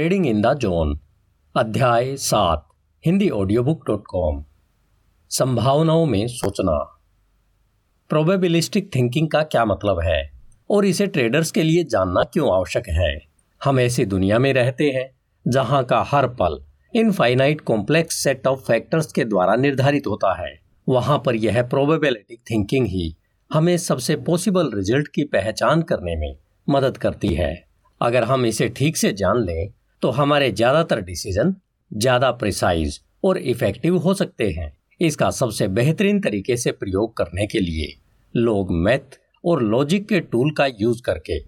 Trading in the zone अध्याय सात, Hindi audio book dot com संभावनाओं में सोचना। प्रोबेबिलिस्टिक थिंकिंग का क्या मतलब है? और इसे ट्रेडर्स के लिए जानना क्यों आवश्यक है? हम ऐसी दुनिया में रहते हैं, जहाँ का हर पल infinite complex set of factors के द्वारा निर्धारित होता है। वहाँ पर यह प्रोबेबिलिटिक थिंकिंग ही हमें सबसे पॉसिबल रिज़ल्ट की पहचान करने में मदद करती है। अगर हम इसे ठीक से जान लें तो हमारे ज़्यादातर डिसीज़न ज़्यादा प्रिसाइज और इफ़ेक्टिव हो सकते हैं। इसका सबसे बेहतरीन तरीके से प्रयोग करने के लिए लोग मैथ और लॉजिक के टूल का यूज़ करके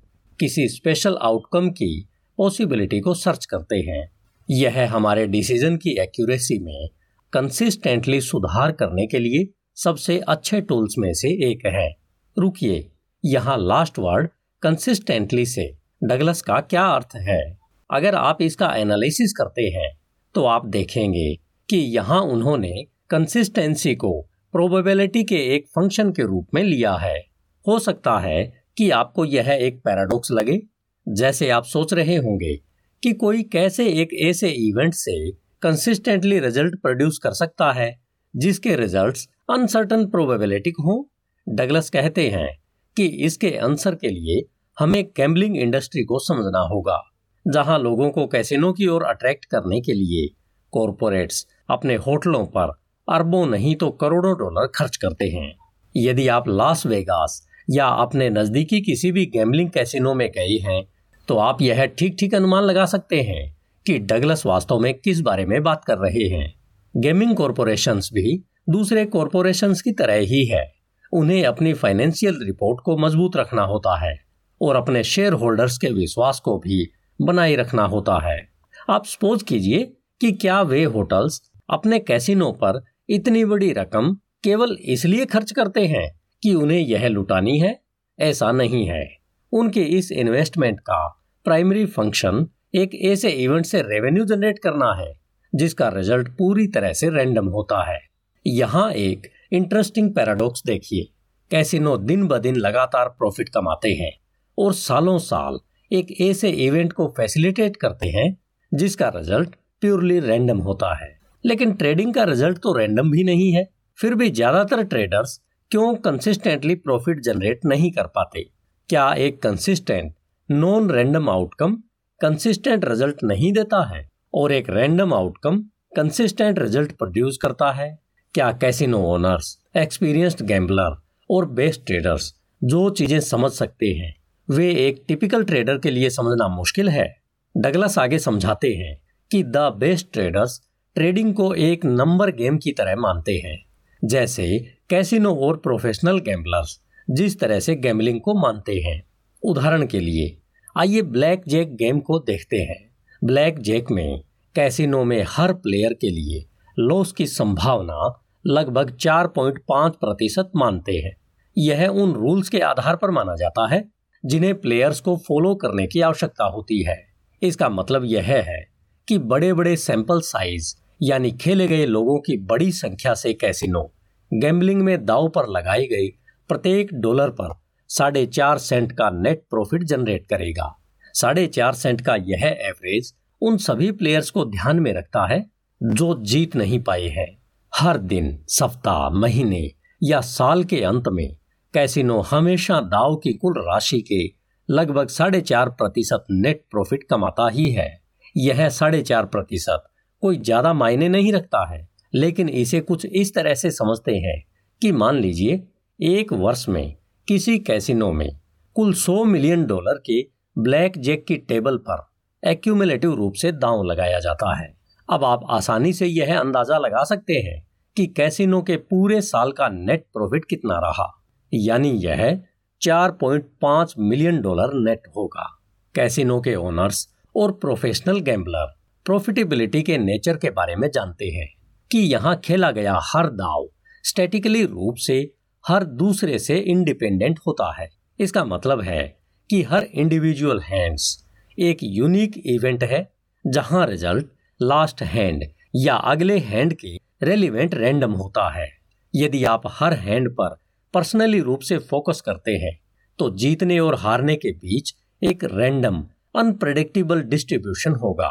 किसी स्पेशल आउटकम की पॉसिबिलिटी को सर्च करते हैं। यह हमारे डिसीज़न की एक्यूरेसी में कंसिस्टेंटली सुधार करने के लिए सबसे अच्छे टूल्स में से एक है। रुकिए, यहाँ लास्ट वर्ड कंसिस्टेंटली से, डगलस का क्या अर्थ है? अगर आप इसका एनालिसिस करते हैं तो आप देखेंगे कि यहाँ उन्होंने कंसिस्टेंसी को प्रोबेबिलिटी के एक फ़ंक्शन के रूप में लिया है। हो सकता है कि आपको यह एक पैराडॉक्स लगे, जैसे आप सोच रहे होंगे कि कोई कैसे एक ऐसे इवेंट से कंसिस्टेंटली रिज़ल्ट प्रोड्यूस कर सकता है, जिसके रिजल्ट्स अनसर्टन प्रोबेबिलिटी हो। डगलस कहते हैं कि इसके आंसर के लिए हमें गैम्बलिंग इंडस्ट्री को समझना होगा। जहाँ लोगों को कैसिनो की ओर अट्रैक्ट करने के लिए कॉरपोरेट्स अपने होटलों पर अरबों नहीं तो करोड़ों डॉलर खर्च करते हैं। यदि आप लास वेगास या अपने नजदीकी किसी भी गैम्बलिंग कैसिनो में गए हैं तो आप यह ठीक ठीक अनुमान लगा सकते हैं कि डगलस वास्तव में किस बारे में बात कर रहे हैं। गेमिंग कॉरपोरेशंस भी दूसरे कॉरपोरेशंस की तरह ही है। उन्हें अपनी फाइनेंशियल रिपोर्ट को मज़बूत रखना होता है और अपने शेयर होल्डर्स के विश्वास को भी बनाए रखना होता है। आप सपोज़ कीजिए कि क्या वे होटल्स अपने कैसीनो पर इतनी बड़ी रकम केवल इसलिए खर्च करते हैं कि उन्हें यह लुटानी है? ऐसा नहीं है। उनके इस इन्वेस्टमेंट का प्राइमरी फ़ंक्शन एक ऐसे इवेंट से रेवेन्यू जनरेट करना है, जिसका रिज़ल्ट पूरी तरह से रैंडम होता है। यहाँ एक इंटरेस्टिंग पैराडॉक्स देखिए। कैसीनो दिन ब दिन लगातार प्रॉफिट कमाते हैं और सालों साल एक ऐसे इवेंट को फैसिलिटेट करते हैं, जिसका रिज़ल्ट प्योरली रैंडम होता है। लेकिन ट्रेडिंग का रिज़ल्ट तो रैंडम भी नहीं है। फिर भी ज़्यादातर ट्रेडर्स क्यों कंसिस्टेंटली प्रॉफिट जनरेट नहीं कर पाते? क्या एक consistent non random outcome consistent result नहीं देता है? और एक random outcome consistent result produce करता है? क्या कैसिनो ओनर्स एक्सपीरियंस्ड गैम्बलर और बेस्ट ट्रेडर्स जो चीज़ें समझ सकते हैं वे एक टिपिकल ट्रेडर के लिए समझना मुश्किल है। डगलस आगे समझाते हैं कि द बेस्ट ट्रेडर्स ट्रेडिंग को एक नंबर गेम की तरह मानते हैं। जैसे कैसिनो और प्रोफेशनल गैम्बलर्स जिस तरह से गैम्बलिंग को मानते हैं। उदाहरण के लिए, आइए ब्लैक जैक गेम को देखते हैं। ब्लैक जैक में कैसिनो में हर प्लेयर के लिए लॉस की संभावना लगभग 4.5 प्रतिशत मानते हैं। यह उन रूल्स के आधार पर माना जाता है जिन्हें प्लेयर्स को फॉलो करने की आवश्यकता होती है। इसका मतलब यह है कि बड़े बड़े सैंपल साइज़ यानी खेले गए लोगों की बड़ी संख्या से कैसिनो गैम्बलिंग में दाव पर लगाई गई प्रत्येक डॉलर पर साढ़े चार सेंट का नेट प्रॉफिट जनरेट करेगा। साढ़े चार सेंट का यह एवरेज उन सभी प्लेयर्स को ध्यान में रखता है जो जीत नहीं पाए हैं। हर दिन, सप्ताह, महीने या साल के अंत में कैसिनो हमेशा दाव की कुल राशि के लगभग साढ़े चार प्रतिशत नेट प्रॉफिट कमाता ही है। यह साढ़े चार प्रतिशत कोई ज़्यादा मायने नहीं रखता है, लेकिन इसे कुछ इस तरह से समझते हैं कि मान लीजिए, एक वर्ष में, किसी कैसिनो में कुल 100 मिलियन डॉलर के ब्लैक जैक की टेबल पर एक्यूमुलेटिव रूप से दांव लगाया जाता है। अब आप आसानी से यह अंदाज़ा लगा सकते हैं कि कैसिनो के पूरे साल का नेट प्रॉफिट कितना रहा। यानी यह 4.5 मिलियन डॉलर नेट होगा। कैसिनो के ओनर्स और प्रोफेशनल गैम्बलर प्रॉफिटेबिलिटी के नेचर के बारे में जानते हैं कि यहाँ खेला गया हर दाव स्टैटिकली रूप से हर दूसरे से इंडिपेंडेंट होता है। इसका मतलब है कि हर इंडिविजुअल हैंड्स एक यूनिक इवेंट है, जहाँ रिज़ल्ट लास्ट हैंड या अगले हैंड के रेलिवेंट रैंडम होता है। यदि आप हर हैंड पर पर्सनली रूप से फोकस करते हैं तो जीतने और हारने के बीच एक रैंडम अनप्रडिक्टेबल डिस्ट्रीब्यूशन होगा।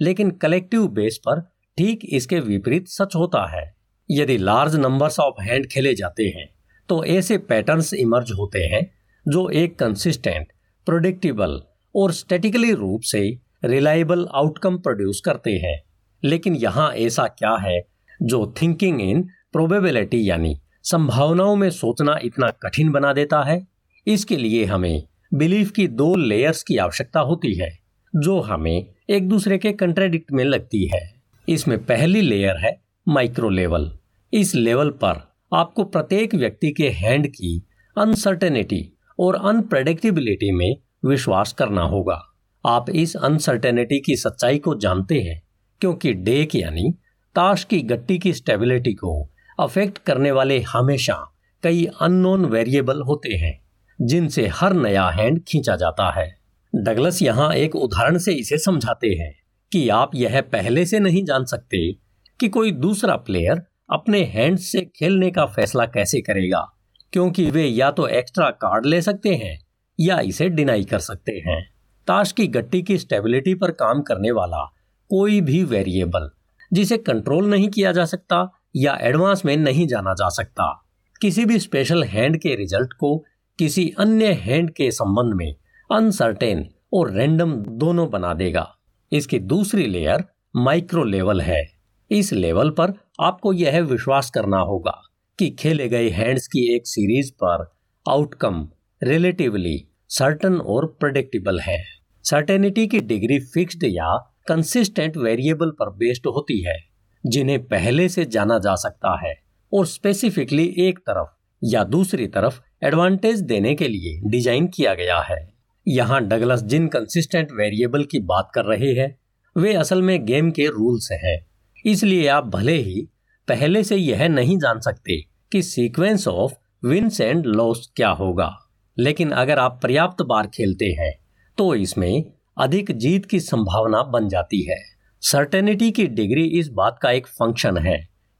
लेकिन कलेक्टिव बेस पर ठीक इसके विपरीत सच होता है। यदि लार्ज नंबर्स ऑफ़ हैंड खेले जाते हैं तो ऐसे पैटर्न्स इमर्ज होते हैं, जो एक कंसिस्टेंट प्रोडिक्टेबल और स्टेटिकली रूप से रिलायबल आउटकम प्रोड्यूस करते हैं। लेकिन यहाँ ऐसा क्या है, जो थिंकिंग इन प्रोबेबिलिटी यानी संभावनाओं में सोचना इतना कठिन बना देता है। इसके लिए हमें बिलीफ की दो लेयर्स की आवश्यकता होती है, जो हमें एक दूसरे के कंट्रेडिक्ट में लगती है। इसमें पहली लेयर है माइक्रो लेवल। इस लेवल पर आपको प्रत्येक व्यक्ति के हैंड की अनसर्टेनिटी और अनप्रेडिक्टेबिलिटी में विश्वास करना होगा। आप इस अनसर्टेनिटी की सच्चाई को जानते हैं, क्योंकि डेक यानी ताश की गट्टी की स्टेबिलिटी को अफेक्ट करने वाले हमेशा कई अननोन वेरिएबल होते हैं, जिनसे हर नया हैंड खींचा जाता है। डगलस यहाँ एक उदाहरण से इसे समझाते हैं कि आप यह पहले से नहीं जान सकते कि कोई दूसरा प्लेयर अपने हैंड से खेलने का फैसला कैसे करेगा, क्योंकि वे या तो एक्स्ट्रा कार्ड ले सकते हैं या इसे डिनाई कर सकते हैं। ताश की गट्टी की स्टेबिलिटी पर काम करने वाला कोई भी वेरिएबल जिसे कंट्रोल नहीं किया जा सकता या एडवांस में नहीं जाना जा सकता। किसी भी स्पेशल हैंड के रिज़ल्ट को किसी अन्य हैंड के संबंध में अनसर्टेन और रैंडम दोनों बना देगा। इसकी दूसरी लेयर माइक्रो लेवल है। इस लेवल पर आपको यह विश्वास करना होगा कि खेले गए हैंड्स की एक सीरीज़ पर आउटकम रिलेटिवली सर्टन और प्रोडिक्टेबल है। सर्टेनिटी की डिग्री फिक्स्ड या कंसिस्टेंट वेरिएबल पर बेस्ड होती है। जिन्हें पहले से जाना जा सकता है, और स्पेसिफिकली एक तरफ़ या दूसरी तरफ़ एडवांटेज देने के लिए डिज़ाइन किया गया है। यहाँ डगलस जिन कंसिस्टेंट वेरिएबल की बात कर रहे हैं, वे असल में गेम के रूल्स हैं। इसलिए आप भले ही पहले से यह नहीं जान सकते कि sequence of wins and loss क्या होगा, लेकिन अगर आप पर्याप्त बार खेलते हैं तो इसमें अधिक जीत की संभावना बन जाती है। सर्टेनिटी की डिग्री इस बात का एक फ़ंक्शन है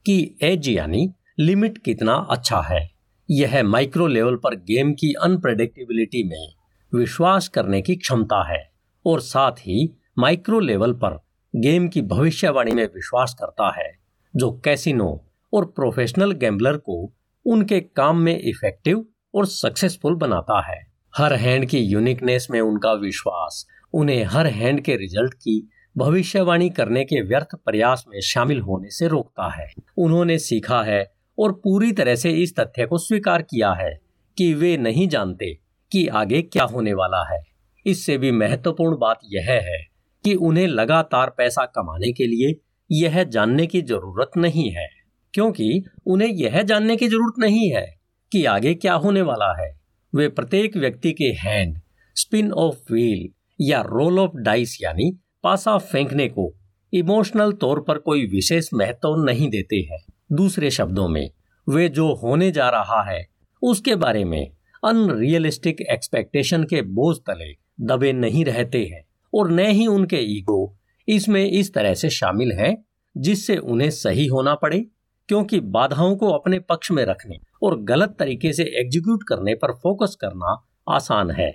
कि एज यानी लिमिट कितना अच्छा है। यह माइक्रो लेवल पर गेम की अनप्रडिक्टेबिलिटी में विश्वास करने की क्षमता है और साथ ही माइक्रो लेवल पर गेम की भविष्यवाणी में विश्वास करता है, जो कैसीनो और प्रोफेशनल गैम्बलर को उनके काम में इफ़ेक्टिव और सक्सेसफुल बनाता है। हर हैंड की यूनिकनेस में उनका विश्वास, उन्हें हर हैंड के रिज़ल्ट की भविष्यवाणी करने के व्यर्थ प्रयास में शामिल होने से रोकता है। उन्होंने सीखा है और पूरी तरह से इस तथ्य को स्वीकार किया है कि वे नहीं जानते कि आगे क्या होने वाला है। इससे भी महत्वपूर्ण बात यह है कि उन्हें लगातार पैसा कमाने के लिए यह जानने की ज़रूरत नहीं है, क्योंकि उन्हें यह जानने की ज़रूरत नहीं है कि आगे क्या होने वाला है। वे प्रत्येक व्यक्ति के हैंड स्पिन ऑफ़ व्हील या रोल ऑफ़ डाइस यानी पासा फेंकने को इमोशनल तौर पर कोई विशेष महत्व नहीं देते हैं। दूसरे शब्दों में, वे जो होने जा रहा है, उसके बारे में अनरियलिस्टिक एक्सपेक्टेशन के बोझ तले दबे नहीं रहते हैं और न ही उनके ईगो इसमें इस तरह से शामिल है, जिससे उन्हें सही होना पड़े, क्योंकि बाधाओं को अपने पक्ष में रखने और गलत तरीके से एग्जीक्यूट करने पर फोकस करना आसान है,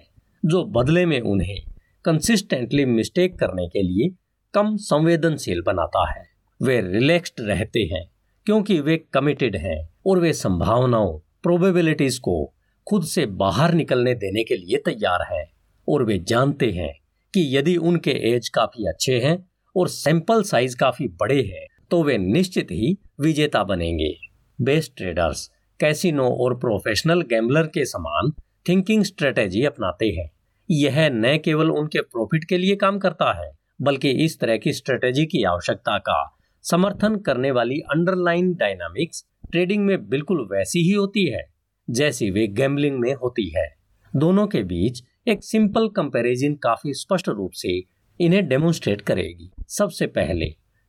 जो बदले में उन्हें कंसिस्टेंटली मिस्टेक करने के लिए कम संवेदनशील बनाता है। वे रिलैक्स्ड रहते हैं, क्योंकि वे कमिटेड हैं और वे संभावनाओं प्रोबेबिलिटीज को खुद से बाहर निकलने देने के लिए तैयार है और वे जानते हैं कि यदि उनके एज काफ़ी अच्छे हैं और सैंपल साइज़ काफ़ी बड़े हैं तो वे निश्चित ही विजेता बनेंगे। बेस्ट ट्रेडर्स कैसीनो और प्रोफेशनल गैम्बलर के समान थिंकिंग स्ट्रेटेजी अपनाते हैं। यह न केवल उनके प्रॉफिट के लिए काम करता है, बल्कि इस तरह की स्ट्रेटेजी की आवश्यकता का समर्थन करने वाली अंडरलाइन डायनामिक्स ट्रेडिंग में बिल्कुल वैसी ही होती है, जैसी वे गैम्बलिंग में होती है। दोनों के बीच एक सिंपल कंपैरिजन काफ़ी स्पष्ट रूप से इन्हें डेमोन्स्ट्रेट करेगी। सबसे पहले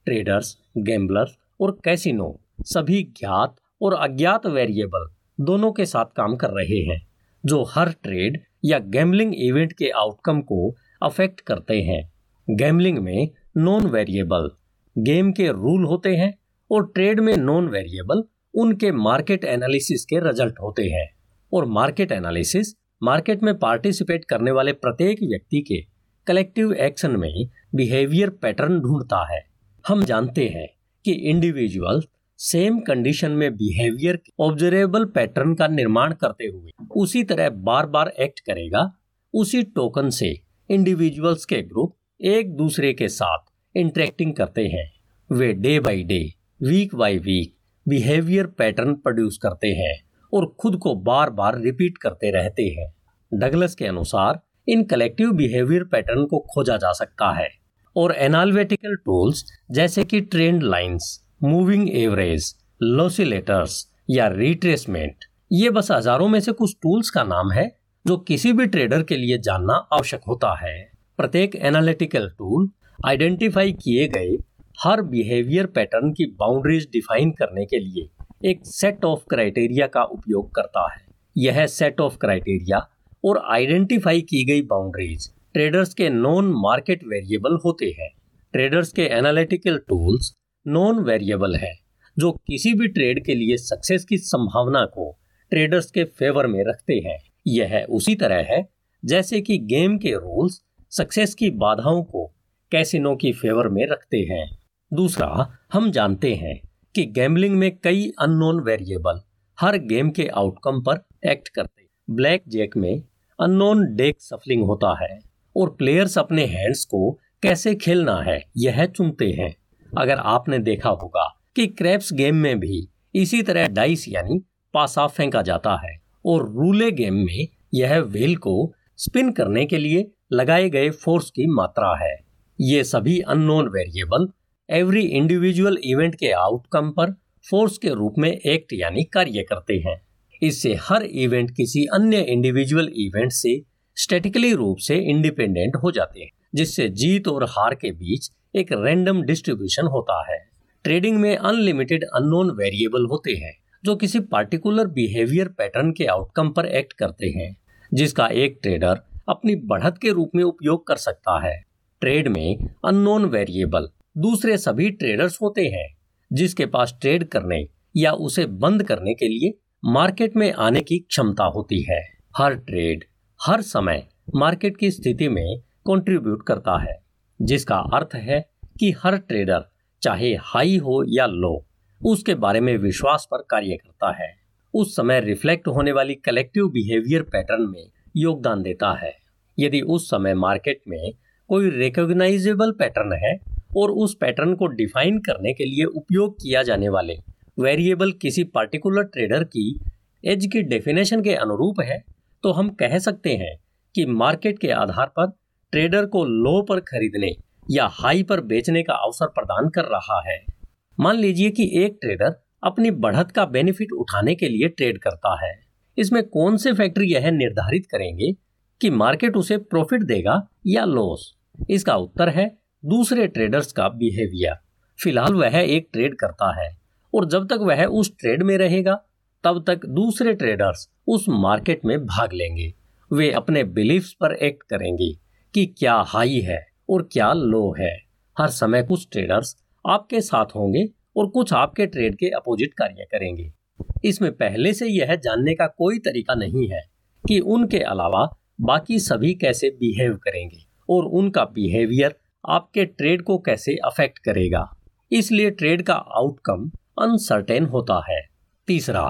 ट्रेडर्स गैम्बलर्स और कैसिनो सभी ज्ञात और अज्ञात वेरिएबल दोनों के साथ काम कर रहे हैं, जो हर ट्रेड या गैमलिंग इवेंट के आउटकम को अफेक्ट करते हैं। गैमलिंग में नॉन वेरिएबल गेम के रूल होते हैं और ट्रेड में नॉन वेरिएबल उनके मार्केट एनालिसिस के रिज़ल्ट होते हैं। और मार्केट एनालिसिस मार्केट में पार्टिसिपेट करने वाले प्रत्येक व्यक्ति के कलेक्टिव एक्शन में बिहेवियर पैटर्न ढूंढता है। हम जानते हैं कि इंडिविजुअल सेम कंडीशन में बिहेवियर ऑब्जर्वेबल पैटर्न का निर्माण करते हुए उसी तरह बार बार एक्ट करेगा, उसी टोकन से इंडिविजुअल्स के ग्रुप एक दूसरे के साथ इंटरेक्टिंग करते हैं। वे day by day week by week behaviour pattern produce करते हैं और खुद को बार बार रिपीट करते रहते हैं। डगलस के अनुसार इन कलेक्टिव बिहेवियर पैटर्न को खोजा जा सकता है और एनालिटिकल टूल्स जैसे कि trend lines moving average, oscillators या रिट्रेसमेंट, ये बस हज़ारों में से कुछ टूल्स का नाम है, जो किसी भी ट्रेडर के लिए जानना आवश्यक होता है। प्रत्येक एनालिटिकल टूल आइडेंटिफाई किए गए हर बिहेवियर पैटर्न की बाउंड्रीज डिफाइन करने के लिए एक सेट ऑफ़ क्राइटेरिया का उपयोग करता है। यह सेट ऑफ़ क्राइटेरिया और आइडेंटिफाई की गई बाउंड्रीज ट्रेडर्स के नॉन मार्केट वेरिएबल होते हैं। ट्रेडर्स के एनालिटिकल टूल्स नॉन वेरिएबल है, जो किसी भी ट्रेड के लिए सक्सेस की संभावना को ट्रेडर्स के फेवर में रखते हैं। यह उसी तरह है, जैसे कि गेम के रूल्स सक्सेस की बाधाओं को कैसिनो की फेवर में रखते हैं। दूसरा, हम जानते हैं कि गैम्बलिंग में कई अननोन वेरिएबल हर गेम के आउटकम पर एक्ट करते ब्लैक जैक में अननोन डेक सफलिंग होता है और प्लेयर्स अपने हैंड्स को कैसे खेलना है, यह चुनते हैं। अगर आपने देखा होगा कि क्रैप्स गेम में भी इसी तरह डाइस यानी पासा फेंका जाता है और रूले गेम में यह व्हील को स्पिन करने के लिए लगाए गए फोर्स की मात्रा है। ये सभी unknown variable every individual event के आउटकम पर फोर्स के रूप में एक्ट यानी कार्य करते हैं। इससे हर इवेंट किसी अन्य इंडिविजुअल इवेंट से स्टेटिकली रूप से इंडिपेंडेंट हो जाते हैं, जिससे जीत और हार के बीच एक रैंडम डिस्ट्रीब्यूशन होता है। ट्रेडिंग में अनलिमिटेड अननोन वेरिएबल होते हैं, जो किसी पार्टिकुलर बिहेवियर पैटर्न के आउटकम पर एक्ट करते हैं, जिसका एक ट्रेडर अपनी बढ़त के रूप में उपयोग कर सकता है। ट्रेड में अननोन वेरिएबल दूसरे सभी ट्रेडर्स होते हैं, जिसके पास ट्रेड करने या उसे बंद करने के लिए मार्केट में आने की क्षमता होती है। हर ट्रेड हर समय मार्केट की स्थिति में कंट्रीब्यूट करता है। जिसका अर्थ है कि हर ट्रेडर चाहे हाई हो या लो उसके बारे में विश्वास पर कार्य करता है। उस समय रिफ्लेक्ट होने वाली कलेक्टिव बिहेवियर पैटर्न में योगदान देता है। यदि उस समय मार्केट में कोई रिकॉग्नाइजेबल पैटर्न है और उस पैटर्न को डिफाइन करने के लिए उपयोग किया जाने वाले वेरिएबल किसी पार्टिकुलर ट्रेडर की एज की डेफिनेशन के अनुरूप है तो हम कह सकते हैं कि मार्केट के आधार पर ट्रेडर को लो पर खरीदने या हाई पर बेचने का अवसर प्रदान कर रहा है। मान लीजिए कि एक ट्रेडर अपनी बढ़त का बेनिफिट उठाने के लिए ट्रेड करता है। इसमें कौन से फैक्टर यह निर्धारित करेंगे कि मार्केट उसे प्रॉफिट देगा या लॉस इसका उत्तर है दूसरे ट्रेडर्स का बिहेवियर फ़िलहाल वह एक ट्रेड करता है और जब तक वह उस ट्रेड में रहेगा, तब तक दूसरे ट्रेडर्स उस मार्केट में भाग लेंगे। वे अपने बिलीफ्स पर एक्ट करेंगे। कि क्या हाई है और क्या लो है। हर समय कुछ ट्रेडर्स आपके साथ होंगे और कुछ आपके ट्रेड के अपोजिट कार्य करेंगे। इसमें पहले से यह जानने का कोई तरीका नहीं है कि उनके अलावा बाकी सभी कैसे बिहेव करेंगे और उनका बिहेवियर आपके ट्रेड को कैसे अफेक्ट करेगा। इसलिए ट्रेड का आउटकम अनसर्टेन होता है। तीसरा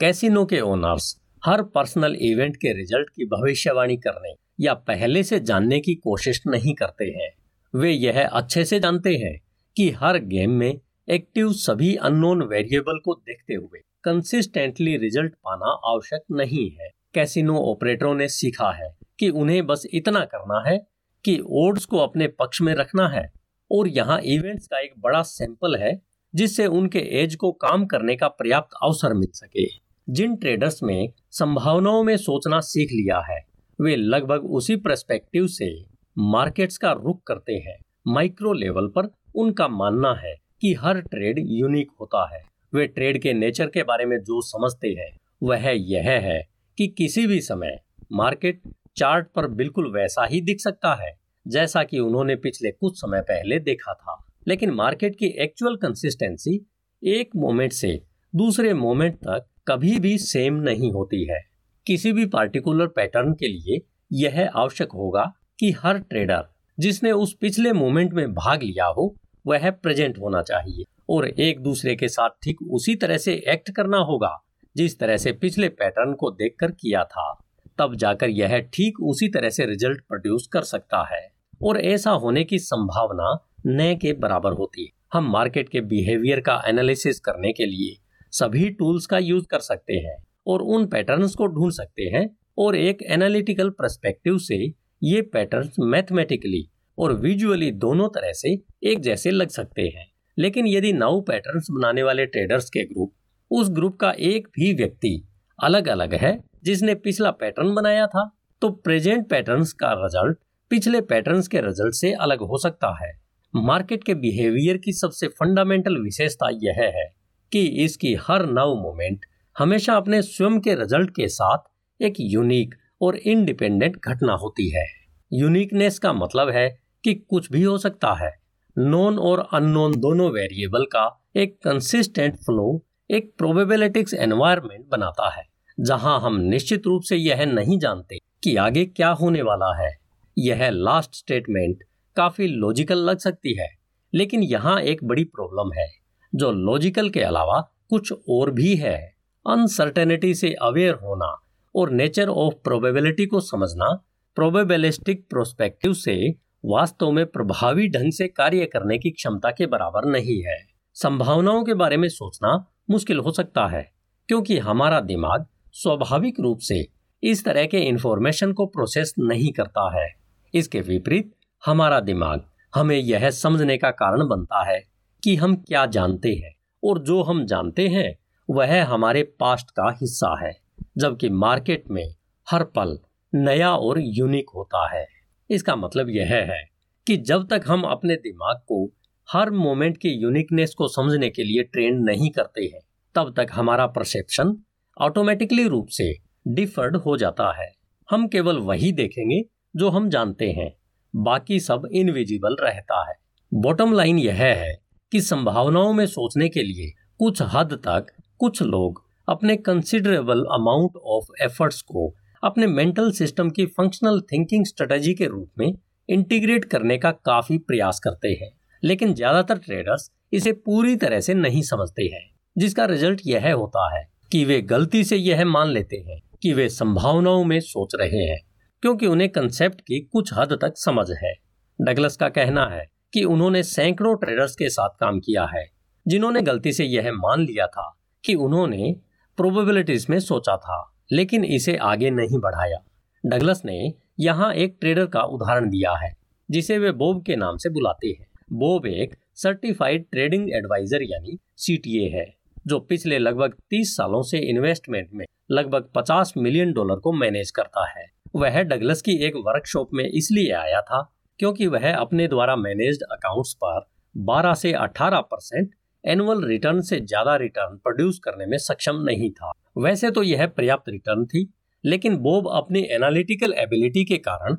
कैसीनो के ओनर्स हर पर्सनल इवेंट के रिज़ल्ट की भविष्यवाणी करने या पहले से जानने की कोशिश नहीं करते हैं। वे यह अच्छे से जानते हैं कि हर गेम में एक्टिव सभी अननोन वेरिएबल को देखते हुए कंसिस्टेंटली रिज़ल्ट पाना आवश्यक नहीं है। कैसीनो ऑपरेटरों ने सीखा है कि उन्हें बस इतना करना है कि ओड्स को अपने पक्ष में रखना है। और यहाँ इवेंट्स का एक बड़ा सैंपल है, जिससे उनके एज को काम करने का पर्याप्त अवसर मिल सके। जिन ट्रेडर्स में संभावनाओं में सोचना सीख लिया है वे लगभग उसी परस्पेक्टिव से मार्केट्स का रुख करते हैं। माइक्रो लेवल पर उनका मानना है कि हर ट्रेड यूनिक होता है। वे ट्रेड के नेचर के बारे में जो समझते हैं, वह यह है कि किसी भी समय मार्केट चार्ट पर बिल्कुल वैसा ही दिख सकता है, जैसा कि उन्होंने पिछले कुछ समय पहले देखा था। लेकिन मार्केट की एक्चुअल कंसिस्टेंसी एक मोमेंट से दूसरे मोमेंट तक कभी भी सेम नहीं होती है। किसी भी पार्टिकुलर पैटर्न के लिए यह आवश्यक होगा कि हर ट्रेडर जिसने उस पिछले मोमेंट में भाग लिया हो, वह प्रेजेंट होना चाहिए और एक दूसरे के साथ ठीक उसी तरह से एक्ट करना होगा जिस तरह से पिछले पैटर्न को देखकर किया था। तब जाकर यह ठीक उसी तरह से रिज़ल्ट प्रोड्यूस कर सकता है। और ऐसा होने की संभावना न के बराबर होती है। हम मार्केट के बिहेवियर का एनालिसिस करने के लिए सभी टूल्स का यूज़ कर सकते हैं। और उन पैटर्न्स को ढूंढ सकते हैं और एक एनालिटिकल परस्पेक्टिव से ये पैटर्न्स मैथमेटिकली और विजुअली दोनों तरह से एक जैसे लग सकते हैं। लेकिन यदि नौ पैटर्न्स बनाने वाले ट्रेडर्स के ग्रुप उस ग्रुप का एक भी व्यक्ति अलग अलग है जिसने पिछला पैटर्न बनाया था तो प्रेजेंट पैटर्न्स का रिज़ल्ट पिछले पैटर्न्स के रिज़ल्ट से अलग हो सकता है। मार्केट के बिहेवियर की सबसे फंडामेंटल विशेषता यह है कि इसकी हर नव मोमेंट हमेशा अपने स्वयं के रिज़ल्ट के साथ एक यूनिक और इंडिपेंडेंट घटना होती है। यूनिकनेस का मतलब है कि कुछ भी हो सकता है। नॉन और अननोन दोनों वेरिएबल का एक कंसिस्टेंट फ्लो एक प्रोबेबिलिटिक्स एनवायरमेंट बनाता है, जहाँ हम निश्चित रूप से यह नहीं जानते कि आगे क्या होने वाला है। यह लास्ट स्टेटमेंट काफ़ी लॉजिकल लग सकती है, लेकिन यहाँ एक बड़ी प्रॉब्लम है, जो लॉजिकल के अलावा कुछ और भी है। अनसर्टेनिटी से अवेयर होना और नेचर ऑफ़ प्रोबेबिलिटी को समझना प्रोबेबिलिस्टिक प्रोस्पेक्टिव से वास्तव में प्रभावी ढंग से कार्य करने की क्षमता के बराबर नहीं है। संभावनाओं के बारे में सोचना मुश्किल हो सकता है, क्योंकि हमारा दिमाग स्वाभाविक रूप से इस तरह के इंफॉर्मेशन को प्रोसेस नहीं करता है। इसके विपरीत, हमारा दिमाग हमें यह समझने का कारण बनता है कि हम क्या जानते हैं और जो हम जानते हैं वह हमारे पास्ट का हिस्सा है, जबकि मार्केट में हर पल नया और यूनिक होता है। इसका मतलब यह है कि जब तक हम अपने दिमाग को हर मोमेंट की यूनिकनेस को समझने के लिए ट्रेन नहीं करते हैं, तब तक हमारा परसेप्शन ऑटोमेटिकली रूप से डिफर्ड हो जाता है। हम केवल वही देखेंगे जो हम जानते हैं, बाकी सब इनविजिबल रहता है। बॉटम लाइन यह है कि संभावनाओं में सोचने के लिए कुछ हद तक कुछ लोग अपने कंसिडरेबल अमाउंट ऑफ़ एफर्ट्स को अपने मेंटल सिस्टम की फंक्शनल थिंकिंग स्ट्रेटेजी के रूप में इंटीग्रेट करने का काफ़ी प्रयास करते हैं। लेकिन ज़्यादातर ट्रेडर्स इसे पूरी तरह से नहीं समझते हैं। जिसका रिज़ल्ट यह होता है कि वे गलती से यह मान लेते हैं कि वे संभावनाओं में सोच रहे हैं, क्योंकि उन्हें कंसेप्ट की कुछ हद तक समझ है। डगलस का कहना है कि उन्होंने सैकड़ों ट्रेडर्स के साथ काम किया है, जिन्होंने गलती से यह मान लिया था। कि उन्होंने प्रोबेबिलिटीज में सोचा था, लेकिन इसे आगे नहीं बढ़ाया। डगलस ने यहाँ एक ट्रेडर का उदाहरण दिया है, जिसे वे बोब के नाम से बुलाते हैं। बोब एक सर्टिफाइड ट्रेडिंग एडवाइजर यानी सीटीए है, जो पिछले लगभग 30 सालों से इन्वेस्टमेंट में लगभग 50 मिलियन डॉलर को मैनेज करता है। वह डगलस की एक वर्कशॉप में इसलिए आया था, क्योंकि वह अपने द्वारा मैनेज्ड अकाउंट्स पर 12 से 18 परसेंट एनुअल रिटर्न से ज़्यादा रिटर्न प्रोड्यूस करने में सक्षम नहीं था। वैसे तो यह पर्याप्त रिटर्न थी, लेकिन बोब अपनी एनालिटिकल एबिलिटी के कारण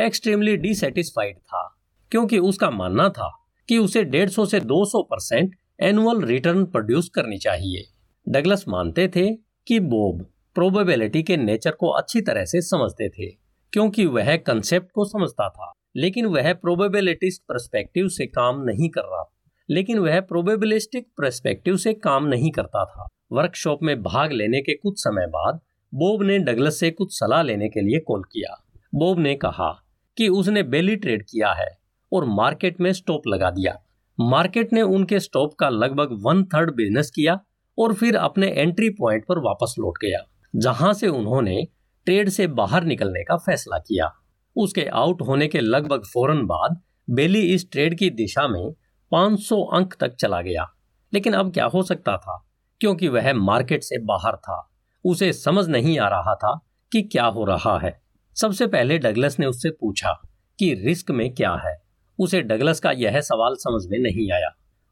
एक्सट्रीमली डिसेटिस्फाइड था, क्योंकि उसका मानना था कि उसे 150 से 200 परसेंट एनुअल रिटर्न प्रोड्यूस करनी चाहिए। डगलस मानते थे कि बोब प्रोबेबिलिटी के नेचर को अच्छी तरह से समझते थे, क्योंकि वह कंसेप्ट को समझता था, लेकिन वह प्रोबेबिलिटिस्ट परस्पेक्टिव से काम नहीं कर रहा। लेकिन वह प्रोबेबिलिस्टिक परस्पेक्टिव से काम नहीं करता था। वर्कशॉप में भाग लेने के कुछ समय बाद बोब ने डगलस से कुछ सलाह लेने के लिए कॉल किया। बोब ने कहा कि उसने बेली ट्रेड किया है और मार्केट में स्टॉप लगा दिया। मार्केट ने उनके स्टॉप का लगभग वन थर्ड बिज़नेस किया और फिर अपने एंट्री पॉइंट पर वापस लौट गया, जहाँ से उन्होंने ट्रेड से बाहर निकलने का फैसला किया। उसके आउट होने के लगभग फ़ौरन बाद बेली इस ट्रेड की दिशा में 500 अंक तक चला गया। लेकिन अब क्या हो सकता था? क्योंकि वह मार्केट से बाहर था। उसे समझ नहीं आ रहा था कि क्या हो रहा है। सबसे पहले डगलस ने उससे पूछा कि रिस्क में क्या है? उसे डगलस का यह सवाल समझ में नहीं आया।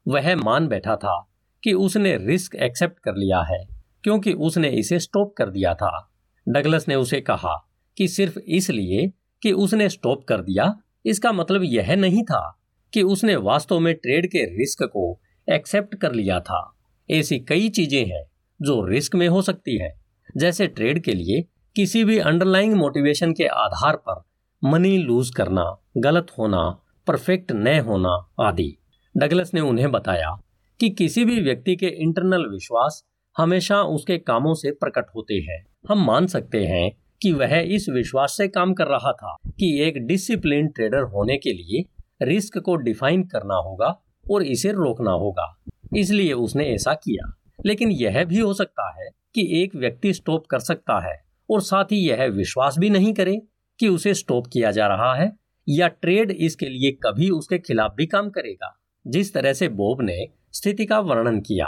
वह मान बैठा था कि उसने रिस्क एक्सेप्ट कर लिया है, क्योंकि उसने इसे स्टॉप कर दिया था। डगलस ने उसे कहा कि सिर्फ़ इसलिए कि उसने स्टॉप कर दिया, इसका मतलब यह नहीं था कि उसने वास्तव में ट्रेड के रिस्क को एक्सेप्ट कर लिया था। ऐसी कई चीज़ें हैं जो रिस्क में हो सकती है, जैसे ट्रेड के लिए किसी भी अंडरलाइंग मोटिवेशन के आधार पर मनी लूज करना, गलत होना, परफेक्ट न होना आदि। डगलस ने उन्हें बताया कि किसी भी व्यक्ति के इंटरनल विश्वास हमेशा उसके कामों से प्रकट होते हैं। हम मान सकते हैं कि वह इस विश्वास से काम कर रहा था कि एक डिसिप्लिन ट्रेडर होने के लिए रिस्क को डिफाइन करना होगा और इसे रोकना होगा। इसलिए उसने ऐसा किया। लेकिन यह भी हो सकता है कि एक व्यक्ति स्टॉप कर सकता है और साथ ही यह विश्वास भी नहीं करे कि उसे स्टॉप किया जा रहा है या ट्रेड इसके लिए कभी उसके खिलाफ भी काम करेगा। जिस तरह से बॉब ने स्थिति का वर्णन किया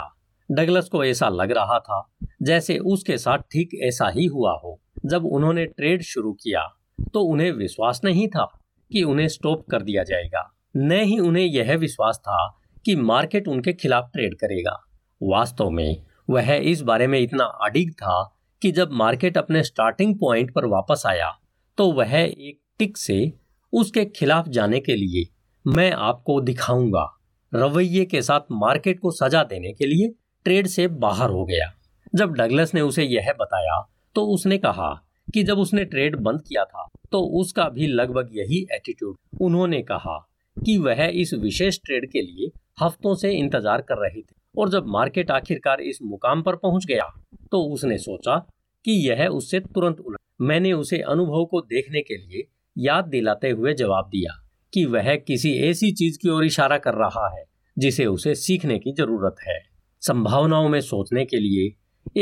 डगलस को ऐसा लग रहा था जैसे उसके साथ ठीक ऐसा ही हुआ हो। जब उन्होंने ट्रेड शुरू किया तो उन्हें विश्वास नहीं था। कि उन्हें स्टॉप कर दिया जाएगा। न ही उन्हें यह विश्वास था कि मार्केट उनके खिलाफ ट्रेड करेगा। वास्तव में, वह इस बारे में इतना अडिग था कि जब मार्केट अपने स्टार्टिंग पॉइंट पर वापस आया तो वह एक टिक से उसके खिलाफ जाने के लिए, मैं आपको दिखाऊँगा, रवैये के साथ मार्केट को सजा देने के लिए ट्रेड से बाहर हो गया। जब डगलस ने उसे यह बताया तो उसने कहा कि जब उसने ट्रेड बंद किया था तो उसका भी लगभग यही एटीट्यूड उन्होंने कहा कि वह इस विशेष ट्रेड के लिए हफ्तों से इंतज़ार कर रहे थे और जब मार्केट आखिरकार इस मुकाम पर पहुँच गया तो उसने सोचा कि यह उससे तुरंत उलट। मैंने उसे अनुभव को देखने के लिए याद दिलाते हुए जवाब दिया कि वह किसी ऐसी चीज़ की ओर इशारा कर रहा है जिसे उसे सीखने की ज़रूरत है। संभावनाओं में सोचने के लिए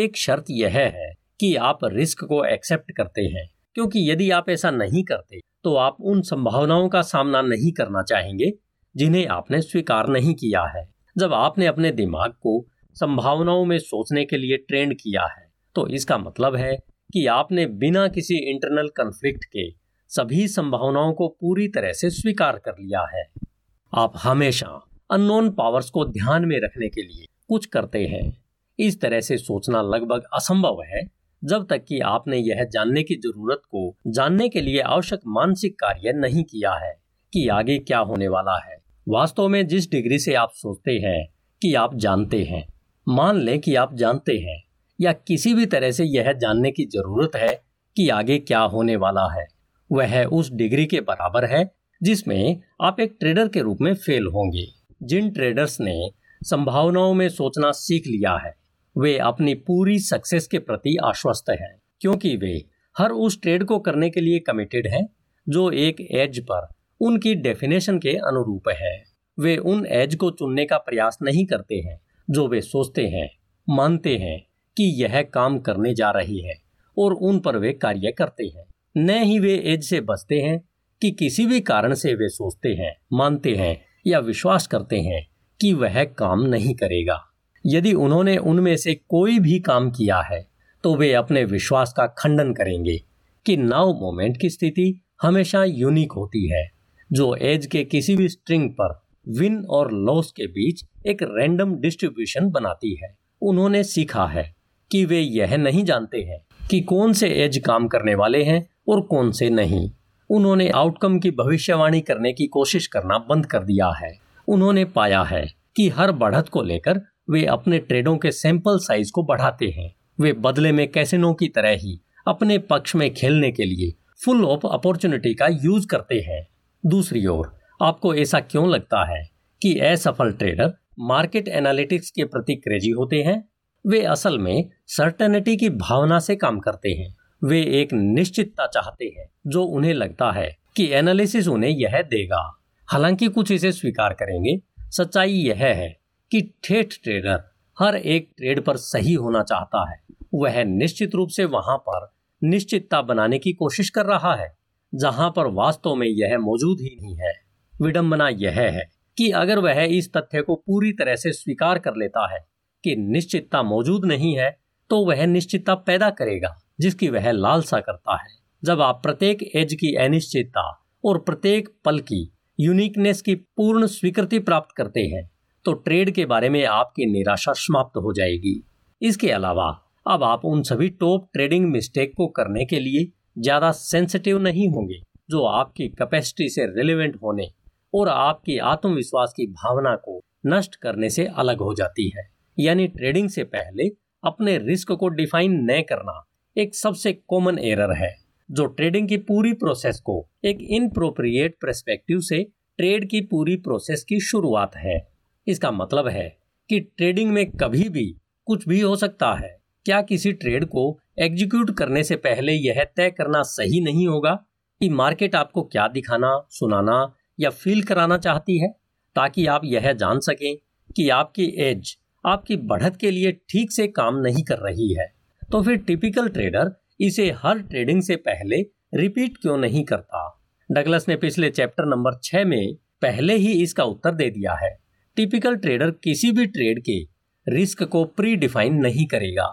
एक शर्त यह है कि आप रिस्क को एक्सेप्ट करते हैं। क्योंकि यदि आप ऐसा नहीं करते तो आप उन संभावनाओं का सामना नहीं करना चाहेंगे, जिन्हें आपने स्वीकार नहीं किया है। जब आपने अपने दिमाग को संभावनाओं में सोचने के लिए ट्रेंड किया है तो इसका मतलब है कि आपने बिना किसी इंटरनल कन्फ्लिक्ट के सभी संभावनाओं को पूरी तरह से स्वीकार कर लिया है। आप हमेशा अननोन पावर्स को ध्यान में रखने के लिए कुछ करते हैं। इस तरह से सोचना लगभग असंभव है। जब तक कि आपने यह जानने की ज़रूरत को जानने के लिए आवश्यक मानसिक कार्य नहीं किया है कि आगे क्या होने वाला है। वास्तव में जिस डिग्री से आप सोचते हैं कि आप जानते हैं, मान लें कि आप जानते हैं या किसी भी तरह से यह जानने की ज़रूरत है कि आगे क्या होने वाला है, वह उस डिग्री के बराबर है जिसमें आप एक ट्रेडर के रूप में फेल होंगे। जिन ट्रेडर्स ने संभावनाओं में सोचना सीख लिया है वे अपनी पूरी सक्सेस के प्रति आश्वस्त हैं, क्योंकि वे हर उस ट्रेड को करने के लिए कमिटेड हैं, जो एक एज पर उनकी डेफिनेशन के अनुरूप है। वे उन एज को चुनने का प्रयास नहीं करते हैं, जो वे सोचते हैं, मानते हैं कि यह काम करने जा रही है और उन पर वे कार्य करते हैं। न ही वे एज से बचते हैं कि किसी भी कारण से वे सोचते हैं, मानते हैं या विश्वास करते हैं कि वह काम नहीं करेगा। यदि उन्होंने उनमें से कोई भी काम किया है तो वे अपने विश्वास का खंडन करेंगे कि नाउ मोमेंट की स्थिति हमेशा यूनिक होती है, जो एज के किसी भी स्ट्रिंग पर विन और लॉस के बीच एक रैंडम डिस्ट्रीब्यूशन बनाती है। उन्होंने सीखा है कि वे यह नहीं जानते हैं कि कौन से एज काम करने वाले हैं और कौन से नहीं। उन्होंने आउटकम की भविष्यवाणी करने की कोशिश करना बंद कर दिया है। उन्होंने पाया है कि हर बढ़त को लेकर वे अपने ट्रेडों के सैंपल साइज़ को बढ़ाते हैं। वे बदले में कैसिनो की तरह ही अपने पक्ष में खेलने के लिए फुल ऑफ़ अपॉर्चुनिटी का यूज़ करते हैं। दूसरी ओर, आपको ऐसा क्यों लगता है कि असफल ट्रेडर मार्केट एनालिटिक्स के प्रति क्रेजी होते हैं? वे असल में सर्टेनिटी की भावना से काम करते हैं। वे एक निश्चितता चाहते हैं, जो उन्हें लगता है कि एनालिसिस उन्हें यह देगा। हालाँकि कुछ इसे स्वीकार करेंगे। सच्चाई यह है कि ठेठ ट्रेडर हर एक ट्रेड पर सही होना चाहता है। वह निश्चित रूप से वहाँ पर निश्चितता बनाने की कोशिश कर रहा है, जहाँ पर वास्तव में यह मौजूद ही नहीं है। विडंबना यह है कि अगर वह इस तथ्य को पूरी तरह से स्वीकार कर लेता है कि निश्चितता मौजूद नहीं है तो वह निश्चितता पैदा करेगा, जिसकी वह लालसा करता है। जब आप प्रत्येक एज की अनिश्चितता और प्रत्येक पल की यूनिकनेस की पूर्ण स्वीकृति प्राप्त करते हैं तो ट्रेड के बारे में आपकी निराशा समाप्त हो जाएगी। इसके अलावा, अब आप उन सभी टॉप ट्रेडिंग मिस्टेक को करने के लिए ज़्यादा सेंसिटिव नहीं होंगे, जो आपकी कैपेसिटी से रिलेवेंट होने और आपकी आत्मविश्वास की भावना को नष्ट करने से अलग हो जाती है। यानी ट्रेडिंग से पहले अपने रिस्क को डिफाइन न करना एक सबसे कॉमन एरर है, जो ट्रेडिंग की पूरी प्रोसेस को एक इनप्रोप्रिएट परस्पेक्टिव से ट्रेड की पूरी प्रोसेस की शुरुआत है। इसका मतलब है कि ट्रेडिंग में कभी भी कुछ भी हो सकता है। क्या किसी ट्रेड को एग्जीक्यूट करने से पहले यह तय करना सही नहीं होगा कि मार्केट आपको क्या दिखाना, सुनाना या फील कराना चाहती है? ताकि आप यह जान सकें कि आपकी एज आपकी बढ़त के लिए ठीक से काम नहीं कर रही है। तो फिर टिपिकल ट्रेडर इसे हर ट्रेडिंग से पहले रिपीट क्यों नहीं करता? डगलस ने पिछले चैप्टर नंबर छह में पहले ही इसका उत्तर दे दिया है। टिपिकल ट्रेडर किसी भी ट्रेड के रिस्क को प्री डिफाइन नहीं करेगा,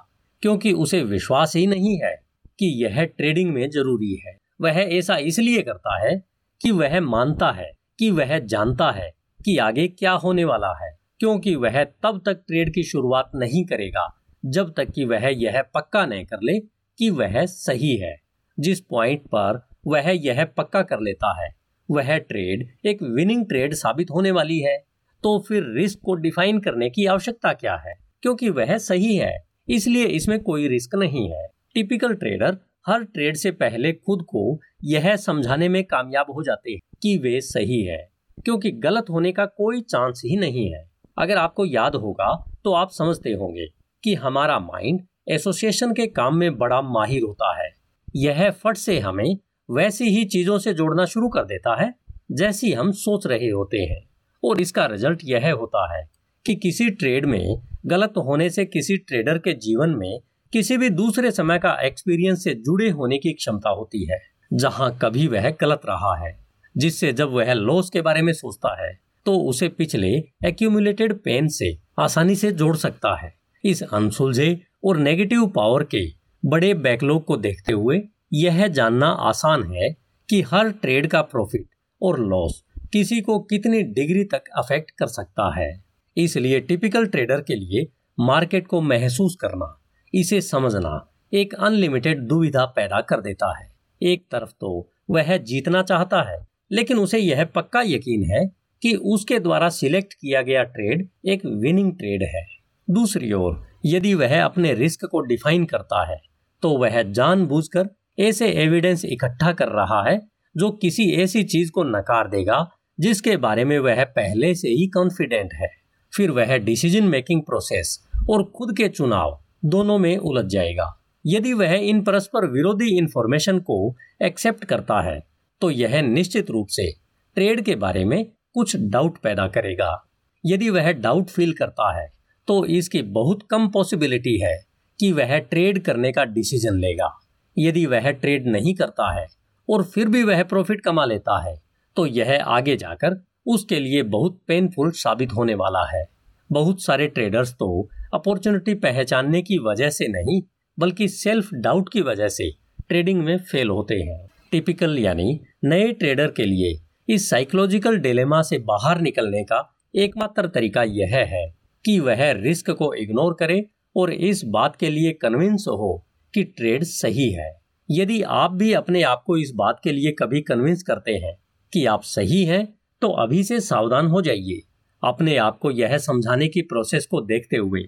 क्योंकि उसे विश्वास ही नहीं है कि यह ट्रेडिंग में ज़रूरी है। वह ऐसा इसलिए करता है कि वह मानता है कि वह जानता है कि आगे क्या होने वाला है, क्योंकि वह तब तक ट्रेड की शुरुआत नहीं करेगा, जब तक कि वह यह पक्का नहीं कर ले कि वह सही है। जिस पॉइंट पर वह यह पक्का कर लेता है, वह ट्रेड एक विनिंग ट्रेड साबित होने वाली है। तो फिर रिस्क को डिफाइन करने की आवश्यकता क्या है? क्योंकि वह सही है, इसलिए इसमें कोई रिस्क नहीं है। टिपिकल ट्रेडर हर ट्रेड से पहले खुद को यह समझाने में कामयाब हो जाते हैं कि वे सही है, क्योंकि गलत होने का कोई चांस ही नहीं है। अगर आपको याद होगा तो आप समझते होंगे कि हमारा माइंड एसोसिएशन के काम में बड़ा माहिर होता है। यह फट से हमें वैसी ही चीज़ों से जोड़ना शुरू कर देता है, जैसी हम सोच रहे होते हैं। और इसका रिज़ल्ट यह होता है कि किसी ट्रेड में गलत होने से किसी ट्रेडर के जीवन में किसी भी दूसरे समय का एक्सपीरियंस से जुड़े होने की क्षमता होती है, जहाँ कभी वह गलत रहा है, जिससे जब वह लॉस के बारे में सोचता है तो उसे पिछले एक्यूमुलेटेड पेन से आसानी से जोड़ सकता है। इस अनसुलझे और नेगेटिव पावर के बड़े बैकलॉग को देखते हुए यह जानना आसान है कि हर ट्रेड का प्रॉफिट और लॉस किसी को कितनी डिग्री तक अफेक्ट कर सकता है। इसलिए टिपिकल ट्रेडर के लिए मार्केट को महसूस करना, इसे समझना एक अनलिमिटेड दुविधा पैदा कर देता है। एक तरफ़ तो वह जीतना चाहता है, लेकिन उसे यह पक्का यकीन है कि उसके द्वारा सिलेक्ट किया गया ट्रेड एक विनिंग ट्रेड है। दूसरी ओर, यदि वह अपने रिस्क को डिफाइन करता है तो वह जानबूझकर ऐसे एविडेंस इकट्ठा कर रहा है जो किसी ऐसी चीज़ को नकार देगा जिसके बारे में वह पहले से ही कॉन्फिडेंट है। फिर वह डिसीज़न मेकिंग प्रोसेस और खुद के चुनाव दोनों में उलझ जाएगा। यदि वह इन परस्पर विरोधी इंफॉर्मेशन को एक्सेप्ट करता है तो यह निश्चित रूप से ट्रेड के बारे में कुछ डाउट पैदा करेगा। यदि वह डाउट फील करता है तो इसकी बहुत कम पॉसिबिलिटी है कि वह ट्रेड करने का डिसीज़न लेगा। यदि वह ट्रेड नहीं करता है और फिर भी वह प्रॉफिट कमा लेता है तो यह आगे जाकर उसके लिए बहुत पेनफुल साबित होने वाला है। बहुत सारे ट्रेडर्स तो अपॉर्चुनिटी पहचानने की वजह से नहीं, बल्कि सेल्फ डाउट की वजह से ट्रेडिंग में फेल होते हैं। टिपिकल यानी नए ट्रेडर के लिए इस साइकोलॉजिकल डिलेमा से बाहर निकलने का एकमात्र तरीका यह है कि वह रिस्क को इग्नोर करे और इस बात के लिए कन्विंस हो कि ट्रेड सही है। यदि आप भी अपने आप को इस बात के लिए कभी कन्विंस करते हैं कि आप सही हैं तो अभी से सावधान हो जाइए। अपने आप को यह समझाने की प्रोसेस को देखते हुए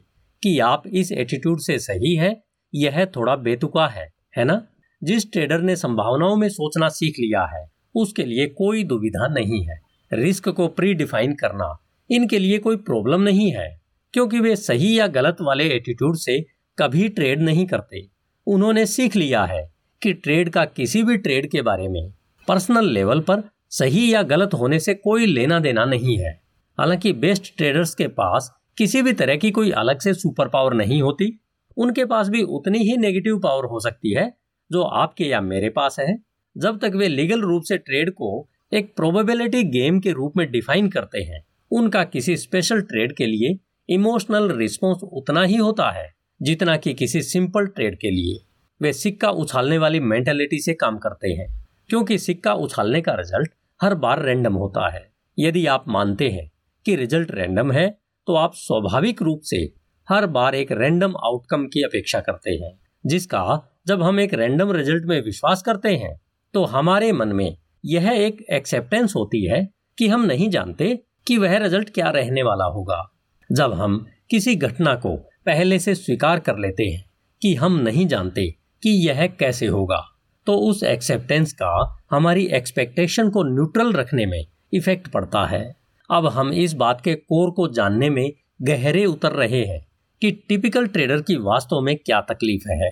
कि आप इस एटीट्यूड से सही है, यह थोड़ा बेतुका है है ना? जिस ट्रेडर ने संभावनाओं में सोचना सीख लिया है, उसके लिए कोई दुविधा नहीं है। रिस्क को प्री डिफाइन करना इनके लिए कोई प्रॉब्लम नहीं है, क्योंकि वे सही या गलत वाले एटीट्यूड से कभी ट्रेड नहीं करते। उन्होंने सीख लिया है कि ट्रेड का किसी भी ट्रेड के बारे में पर्सनल लेवल पर सही या गलत होने से कोई लेना देना नहीं है। हालाँकि बेस्ट ट्रेडर्स के पास किसी भी तरह की कोई अलग से सुपर पावर नहीं होती। उनके पास भी उतनी ही नेगेटिव पावर हो सकती है, जो आपके या मेरे पास है। जब तक वे लीगल रूप से ट्रेड को एक प्रोबेबिलिटी गेम के रूप में डिफाइन करते हैं, उनका किसी स्पेशल ट्रेड के लिए इमोशनल रिस्पॉन्स उतना ही होता है, जितना कि किसी सिंपल ट्रेड के लिए। वे सिक्का उछालने वाली मेंटेलिटी से काम करते हैं, क्योंकि सिक्का उछालने का रिज़ल्ट हर बार रैंडम होता है। यदि आप मानते हैं कि रिज़ल्ट रैंडम है तो आप स्वाभाविक रूप से हर बार एक रैंडम आउटकम की अपेक्षा करते हैं, जिसका जब हम एक रैंडम रिज़ल्ट में विश्वास करते हैं तो हमारे मन में यह एक एक्सेप्टेंस होती है कि हम नहीं जानते कि वह रिज़ल्ट क्या रहने वाला होगा। जब हम किसी घटना को पहले से स्वीकार कर लेते हैं कि हम नहीं जानते कि यह कैसे होगा तो उस एक्सेप्टेंस का हमारी एक्सपेक्टेशन को न्यूट्रल रखने में इफ़ेक्ट पड़ता है। अब हम इस बात के कोर को जानने में गहरे उतर रहे हैं कि टिपिकल ट्रेडर की वास्तव में क्या तकलीफ़ है।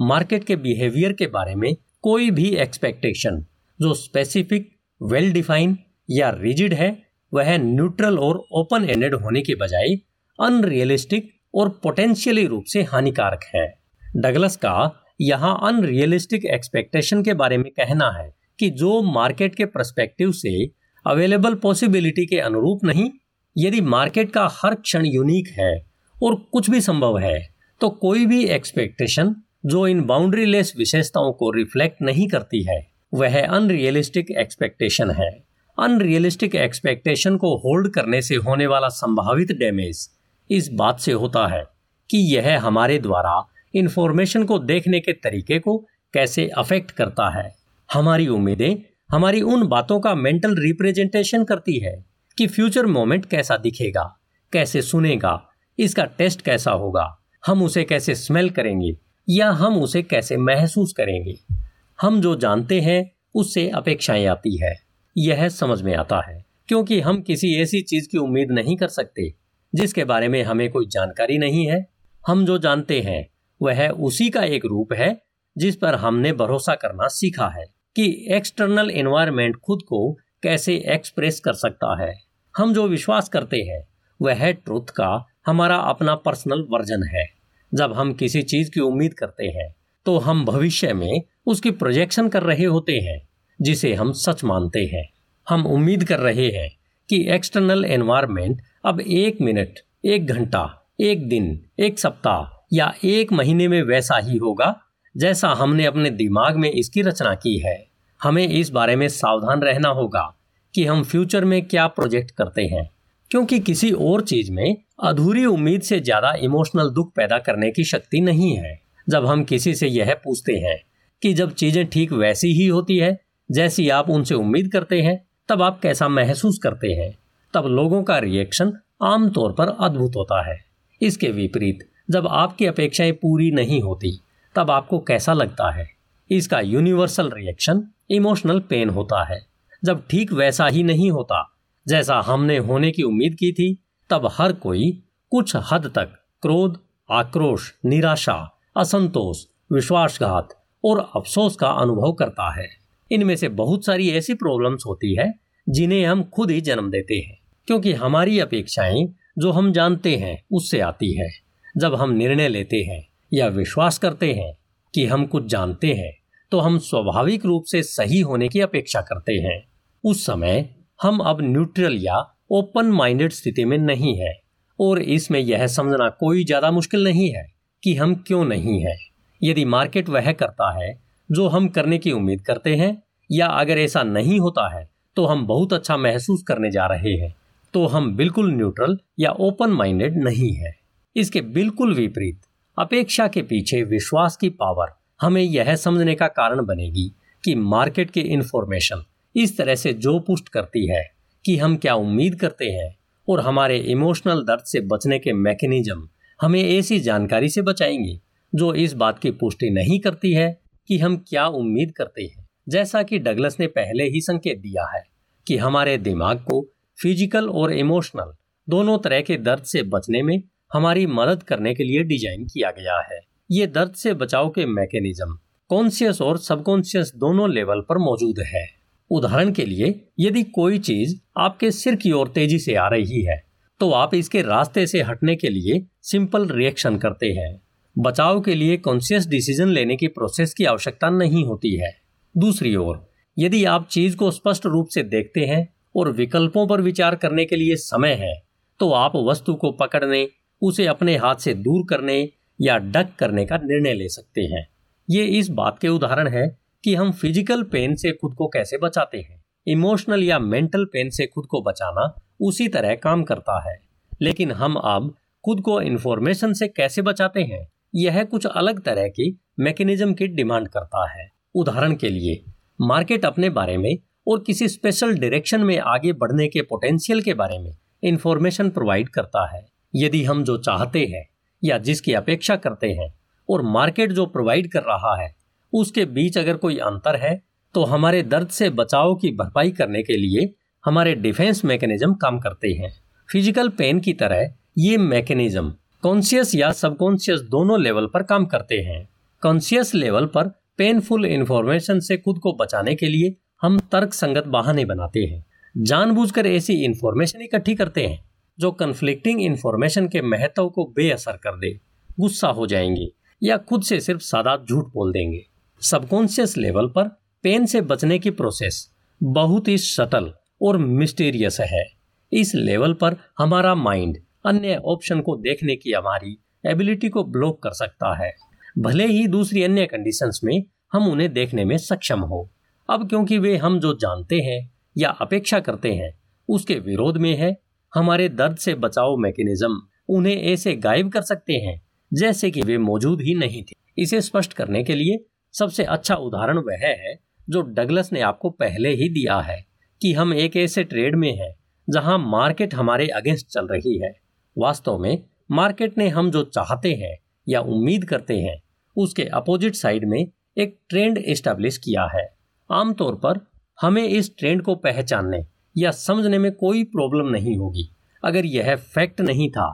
मार्केट के बिहेवियर के बारे में कोई भी एक्सपेक्टेशन जो स्पेसिफिक वेल डिफाइन या रिजिड है, वह न्यूट्रल और ओपन एंडेड होने के बजाय अनरियलिस्टिक और पोटेंशियली रूप से हानिकारक है। डगलस का यहाँ अनरियलिस्टिक एक्सपेक्टेशन के बारे में कहना है कि जो मार्केट के परस्पेक्टिव से अवेलेबल पॉसिबिलिटी के अनुरूप नहीं, यदि मार्केट का हर क्षण यूनिक है और कुछ भी संभव है तो कोई भी एक्सपेक्टेशन जो इन बाउंड्री लेस विशेषताओं को रिफ्लेक्ट नहीं करती है, वह अनरियलिस्टिक एक्सपेक्टेशन है। अनरियलिस्टिक एक्सपेक्टेशन को होल्ड करने से होने वाला संभावित डैमेज इस बात से होता है कि यह हमारे द्वारा इंफॉर्मेशन को देखने के तरीके को कैसे अफेक्ट करता है। हमारी उम्मीदें, हमारी उन बातों का मेंटल रिप्रेजेंटेशन करती है कि फ्यूचर मोमेंट कैसा दिखेगा, कैसे सुनेगा, इसका टेस्ट कैसा होगा, हम उसे कैसे स्मेल करेंगे या हम उसे कैसे महसूस करेंगे। हम जो जानते हैं, उससे अपेक्षाएँ आती है। यह समझ में आता है, क्योंकि हम किसी ऐसी चीज़ की उम्मीद नहीं कर सकते, जिसके बारे में हमें कोई जानकारी नहीं है। हम जो जानते हैं वह उसी का एक रूप है जिस पर हमने भरोसा करना सीखा है कि एक्सटर्नल एनवायरमेंट खुद को कैसे एक्सप्रेस कर सकता है। हम जो विश्वास करते हैं, वह ट्रुथ का हमारा अपना पर्सनल वर्जन है। जब हम किसी चीज़ की उम्मीद करते हैं तो हम भविष्य में उसकी प्रोजेक्शन कर रहे होते हैं, जिसे हम सच मानते हैं। हम उम्मीद कर रहे हैं कि एक्सटर्नल एनवायरमेंट अब एक मिनट एक घंटा, एक दिन, एक सप्ताह या एक महीने में वैसा ही होगा, जैसा हमने अपने दिमाग में इसकी रचना की है। हमें इस बारे में सावधान रहना होगा कि हम फ्यूचर में क्या प्रोजेक्ट करते हैं, क्योंकि किसी और चीज़ में अधूरी उम्मीद से ज़्यादा इमोशनल दुख पैदा करने की शक्ति नहीं है। जब हम किसी से यह पूछते हैं कि जब चीज़ें ठीक वैसी ही होती है, जैसी आप उनसे उम्मीद करते हैं, तब आप कैसा महसूस करते हैं, तब लोगों का रिएक्शन आमतौर पर अद्भुत होता है। इसके विपरीत जब आपकी अपेक्षाएँ पूरी नहीं होती, तब आपको कैसा लगता है? इसका यूनिवर्सल रिएक्शन इमोशनल पेन होता है। जब ठीक वैसा ही नहीं होता, जैसा हमने होने की उम्मीद की थी, तब हर कोई कुछ हद तक क्रोध, आक्रोश, निराशा, असंतोष, विश्वासघात और अफसोस का अनुभव करता है। इनमें से बहुत सारी ऐसी प्रॉब्लम्स होती है, जिन्हें हम खुद ही जन्म देते हैं, क्योंकि हमारी अपेक्षाएँ, जो हम जानते हैं, उससे आती है। जब हम निर्णय लेते हैं या विश्वास करते हैं कि हम कुछ जानते हैं तो हम स्वाभाविक रूप से सही होने की अपेक्षा करते हैं। उस समय हम अब न्यूट्रल या ओपन माइंडेड स्थिति में नहीं है, और इसमें यह समझना कोई ज़्यादा मुश्किल नहीं है कि हम क्यों नहीं है। यदि मार्केट वह करता है जो हम करने की उम्मीद करते हैं, या अगर ऐसा नहीं होता है तो हम बहुत अच्छा महसूस करने जा रहे हैं। तो हम बिल्कुल न्यूट्रल या ओपन माइंडेड नहीं है। इसके बिल्कुल विपरीत, अपेक्षा के पीछे विश्वास की पावर हमें यह समझने का कारण बनेगी कि मार्केट की इंफॉर्मेशन इस तरह से जो पुष्ट करती है कि हम क्या उम्मीद करते हैं और हमारे इमोशनल दर्द से बचने के मैकेनिज्म हमें ऐसी जानकारी से बचाएँगे जो इस बात की पुष्टि नहीं करती है कि हम क्या उम्मीद करते हैं। जैसा कि डगलस ने पहले ही संकेत दिया है कि हमारे दिमाग को फ़िज़िकल और इमोशनल दोनों तरह के दर्द से बचने में हमारी मदद करने के लिए डिज़ाइन किया गया है। ये दर्द से बचाव के मैकेनिज्म कॉन्सियस और सबकॉन्सियस दोनों लेवल पर मौजूद है। उदाहरण के लिए, यदि कोई चीज़ आपके सिर की ओर तेज़ी से आ रही है तो आप इसके रास्ते से हटने के लिए सिंपल रिएक्शन करते हैं। बचाव के लिए कॉन्सियस डिसीज़न लेने की प्रोसेस की आवश्यकता नहीं होती है। दूसरी ओर, यदि आप चीज़ को स्पष्ट रूप से देखते हैं और विकल्पों पर विचार करने के लिए समय है तो आप वस्तु को पकड़ने उसे अपने हाथ से दूर करने या डक करने का निर्णय ले सकते हैं। ये इस बात के उदाहरण है कि हम फ़िज़िकल पेन से खुद को कैसे बचाते हैं। इमोशनल या मेंटल पेन से खुद को बचाना उसी तरह काम करता है। लेकिन हम अब खुद को इन्फॉर्मेशन से कैसे बचाते हैं, यह कुछ अलग तरह की मैकेनिज्म की डिमांड करता है। उदाहरण के लिए मार्केट अपने बारे में और किसी स्पेशल डायरेक्शन में आगे बढ़ने के पोटेंशियल के बारे में इंफॉर्मेशन प्रोवाइड करता है। यदि हम जो चाहते हैं या जिसकी अपेक्षा करते हैं और मार्केट जो प्रोवाइड कर रहा है, उसके बीच अगर कोई अंतर है तो हमारे दर्द से बचाव की भरपाई करने के लिए हमारे डिफेंस मैकेनिज्म काम करते हैं। फ़िज़िकल पेन की तरह ये मैकेनिज्म कॉन्शियस या सबकॉन्शियस दोनों लेवल पर काम करते हैं। कॉन्शियस लेवल पर पेनफुल इंफॉर्मेशन से खुद को बचाने के लिए हम तर्क संगत बहाने बनाते हैं। जानबूझकर ऐसी इंफॉर्मेशन इकट्ठी करते हैं। जो कन्फ्लिक्टिंग इन्फॉर्मेशन के महत्व को बेअसर कर दे, गुस्सा हो जाएँगे या खुद से सिर्फ़ सादा झूठ बोल देंगे। सबकॉन्शियस लेवल पर पेन से बचने की प्रोसेस बहुत ही सटल और मिस्टीरियस है। इस लेवल पर हमारा माइंड अन्य ऑप्शन को देखने की हमारी एबिलिटी को ब्लॉक कर सकता है। भले ही दूसरी अन्य कंडीशंस में हम उन्हें देखने में सक्षम हो। अब क्योंकि वे हम जो जानते हैं या अपेक्षा करते हैं, उसके विरोध में है हमारे दर्द से बचाव मैकेनिज्म उन्हें ऐसे गायब कर सकते हैं जैसे कि वे मौजूद ही नहीं थे। इसे स्पष्ट करने के लिए सबसे अच्छा उदाहरण वह है जो डगलस ने आपको पहले ही दिया है कि हम एक ऐसे ट्रेड में हैं जहाँ मार्केट हमारे अगेंस्ट चल रही है। वास्तव में मार्केट ने हम जो चाहते हैं या उम्मीद करते हैं, उसके अपोजिट साइड में एक ट्रेंड एस्टेब्लिश किया है। आमतौर पर हमें इस ट्रेंड को पहचानने या समझने में कोई प्रॉब्लम नहीं होगी। अगर यह फैक्ट नहीं था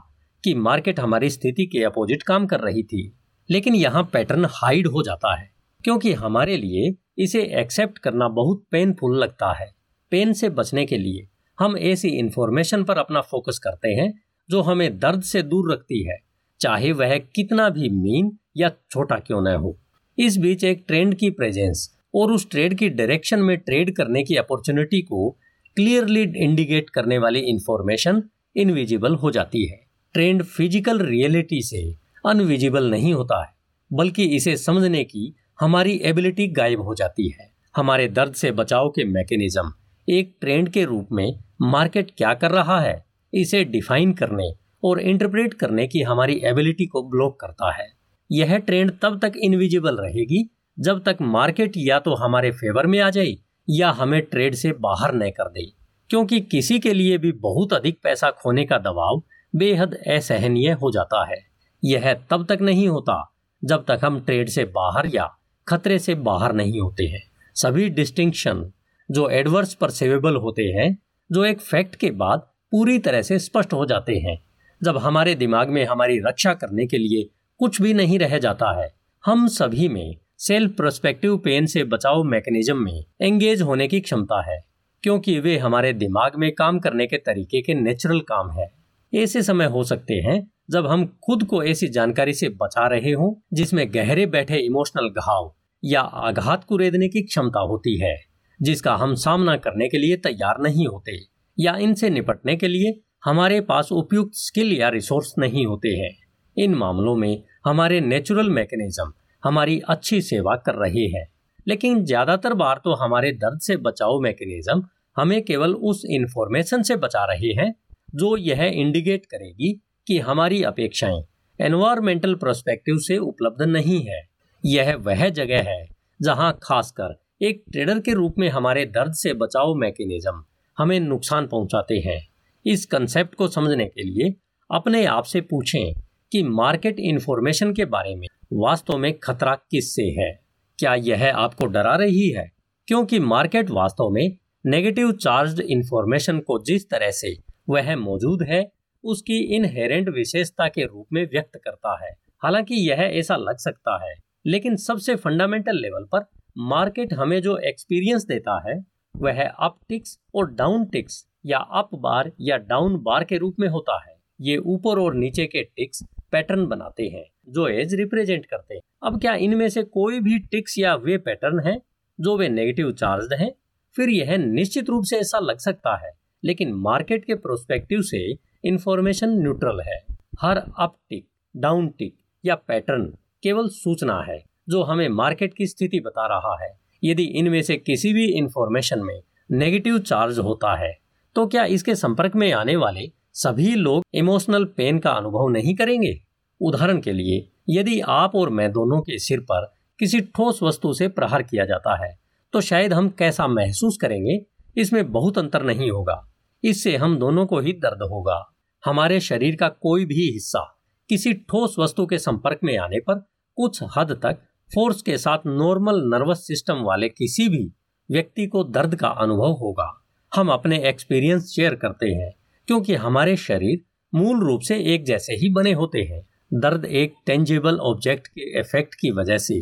कि मार्केट हमारी स्थिति के अपोजिट काम कर रही थी, लेकिन यहाँ पैटर्न हाइड हो जाता है, क्योंकि हमारे लिए इसे एक्सेप्ट करना बहुत पेनफुल लगता है। पेन से बचने के लिए हम ऐसी इंफॉर्मेशन पर अपना फोकस करते हैं, जो हमें दर्द से दूर रखती है, चाहे वह कितना भी मीन या छोटा क्यों न हो। इस बीच एक ट्रेंड की प्रेजेंस और उस ट्रेड की डायरेक्शन में ट्रेड करने की अपॉर्चुनिटी को क्लियरली इंडिकेट करने वाली इंफॉर्मेशन इनविजिबल हो जाती है। ट्रेंड फ़िज़िकल रियलिटी से अनविजिबल नहीं होता है, बल्कि इसे समझने की हमारी एबिलिटी गायब हो जाती है। हमारे दर्द से बचाव के मैकेनिज्म, एक ट्रेंड के रूप में मार्केट क्या कर रहा है, इसे डिफाइन करने और इंटरप्रेट करने की हमारी एबिलिटी को ब्लॉक करता है। यह ट्रेंड तब तक इनविजिबल रहेगी जब तक मार्केट या तो हमारे फेवर में आ जाए या हमें ट्रेड से बाहर न कर दे, क्योंकि किसी के लिए भी बहुत अधिक पैसा खोने का दबाव बेहद असहनीय हो जाता है। यह तब तक नहीं होता जब तक हम ट्रेड से बाहर या खतरे से बाहर नहीं होते हैं। सभी डिस्टिंक्शन जो एडवर्स परसेवेबल होते हैं, जो एक फैक्ट के बाद पूरी तरह से स्पष्ट हो जाते हैं। जब हमारे दिमाग में हमारी रक्षा करने के लिए कुछ भी नहीं रह जाता है, हम सभी में सेल्फ प्रोस्पेक्टिव पेन से बचाव मैकेनिज्म में एंगेज होने की क्षमता है, क्योंकि वे हमारे दिमाग में काम करने के तरीके के नेचुरल काम है। ऐसे समय हो सकते हैं जब हम खुद को ऐसी जानकारी से बचा रहे हों, जिसमें गहरे बैठे इमोशनल घाव या आघात को रेदने की क्षमता होती है, जिसका हम सामना करने के लिए तैयार नहीं होते, या इनसे निपटने के लिए हमारे पास उपयुक्त स्किल या रिसोर्स नहीं होते हैं। इन मामलों में हमारे नेचुरल मैकेनिज्म हमारी अच्छी सेवा कर रहे हैं। लेकिन ज़्यादातर बार तो हमारे दर्द से बचाव मैकेनिज्म हमें केवल उस इंफॉर्मेशन से बचा रहे हैं, जो यह इंडिकेट करेगी कि हमारी अपेक्षाएँ एनवायरमेंटल प्रोस्पेक्टिव से उपलब्ध नहीं है। यह वह जगह है जहाँ खासकर एक ट्रेडर के रूप में हमारे दर्द से बचाव मैकेनिज्म हमें नुकसान पहुंचाते हैं। इस कंसेप्ट को समझने के लिए अपने आप से पूछें कि मार्केट इंफॉर्मेशन के बारे में वास्तव में खतरा किससे है? क्या यह आपको डरा रही है? क्योंकि मार्केट वास्तव में नेगेटिव चार्ज इंफॉर्मेशन को जिस तरह से वह मौजूद है, उसकी इनहेरेंट विशेषता के रूप में व्यक्त करता है। हालाँकि यह ऐसा लग सकता है, लेकिन सबसे फंडामेंटल लेवल पर मार्केट हमें जो एक्सपीरियंस देता है, वह अप टिक्स और डाउन टिक्स या अप बार या डाउन बार के रूप में होता है। ये ऊपर और नीचे के टिक्स पैटर्न बनाते हैं। जो एज रिप्रेजेंट करते हैं। अब क्या इनमें से कोई भी टिक्स या वे पैटर्न है जो वे नेगेटिव चार्ज हैं? फिर यह निश्चित रूप से ऐसा लग सकता है, लेकिन मार्केट के प्रोस्पेक्टिव से इंफॉर्मेशन न्यूट्रल है। हर अप टिक डाउन टिक या पैटर्न केवल सूचना है, जो हमें मार्केट की स्थिति बता रहा है। यदि इनमें से किसी भी इंफॉर्मेशन में नेगेटिव चार्ज होता है तो क्या इसके संपर्क में आने वाले सभी लोग इमोशनल पेन का अनुभव नहीं करेंगे? उदाहरण के लिए, यदि आप और मैं दोनों के सिर पर किसी ठोस वस्तु से प्रहार किया जाता है तो शायद हम कैसा महसूस करेंगे, इसमें बहुत अंतर नहीं होगा। इससे हम दोनों को ही दर्द होगा। हमारे शरीर का कोई भी हिस्सा किसी ठोस वस्तु के संपर्क में आने पर कुछ हद तक फोर्स के साथ नॉर्मल नर्वस सिस्टम वाले किसी भी व्यक्ति को दर्द का अनुभव होगा। हम अपने एक्सपीरियंस शेयर करते हैं, क्योंकि हमारे शरीर मूल रूप से एक जैसे ही बने होते हैं। दर्द एक टेंजेबल ऑब्जेक्ट के इफ़ेक्ट की वजह से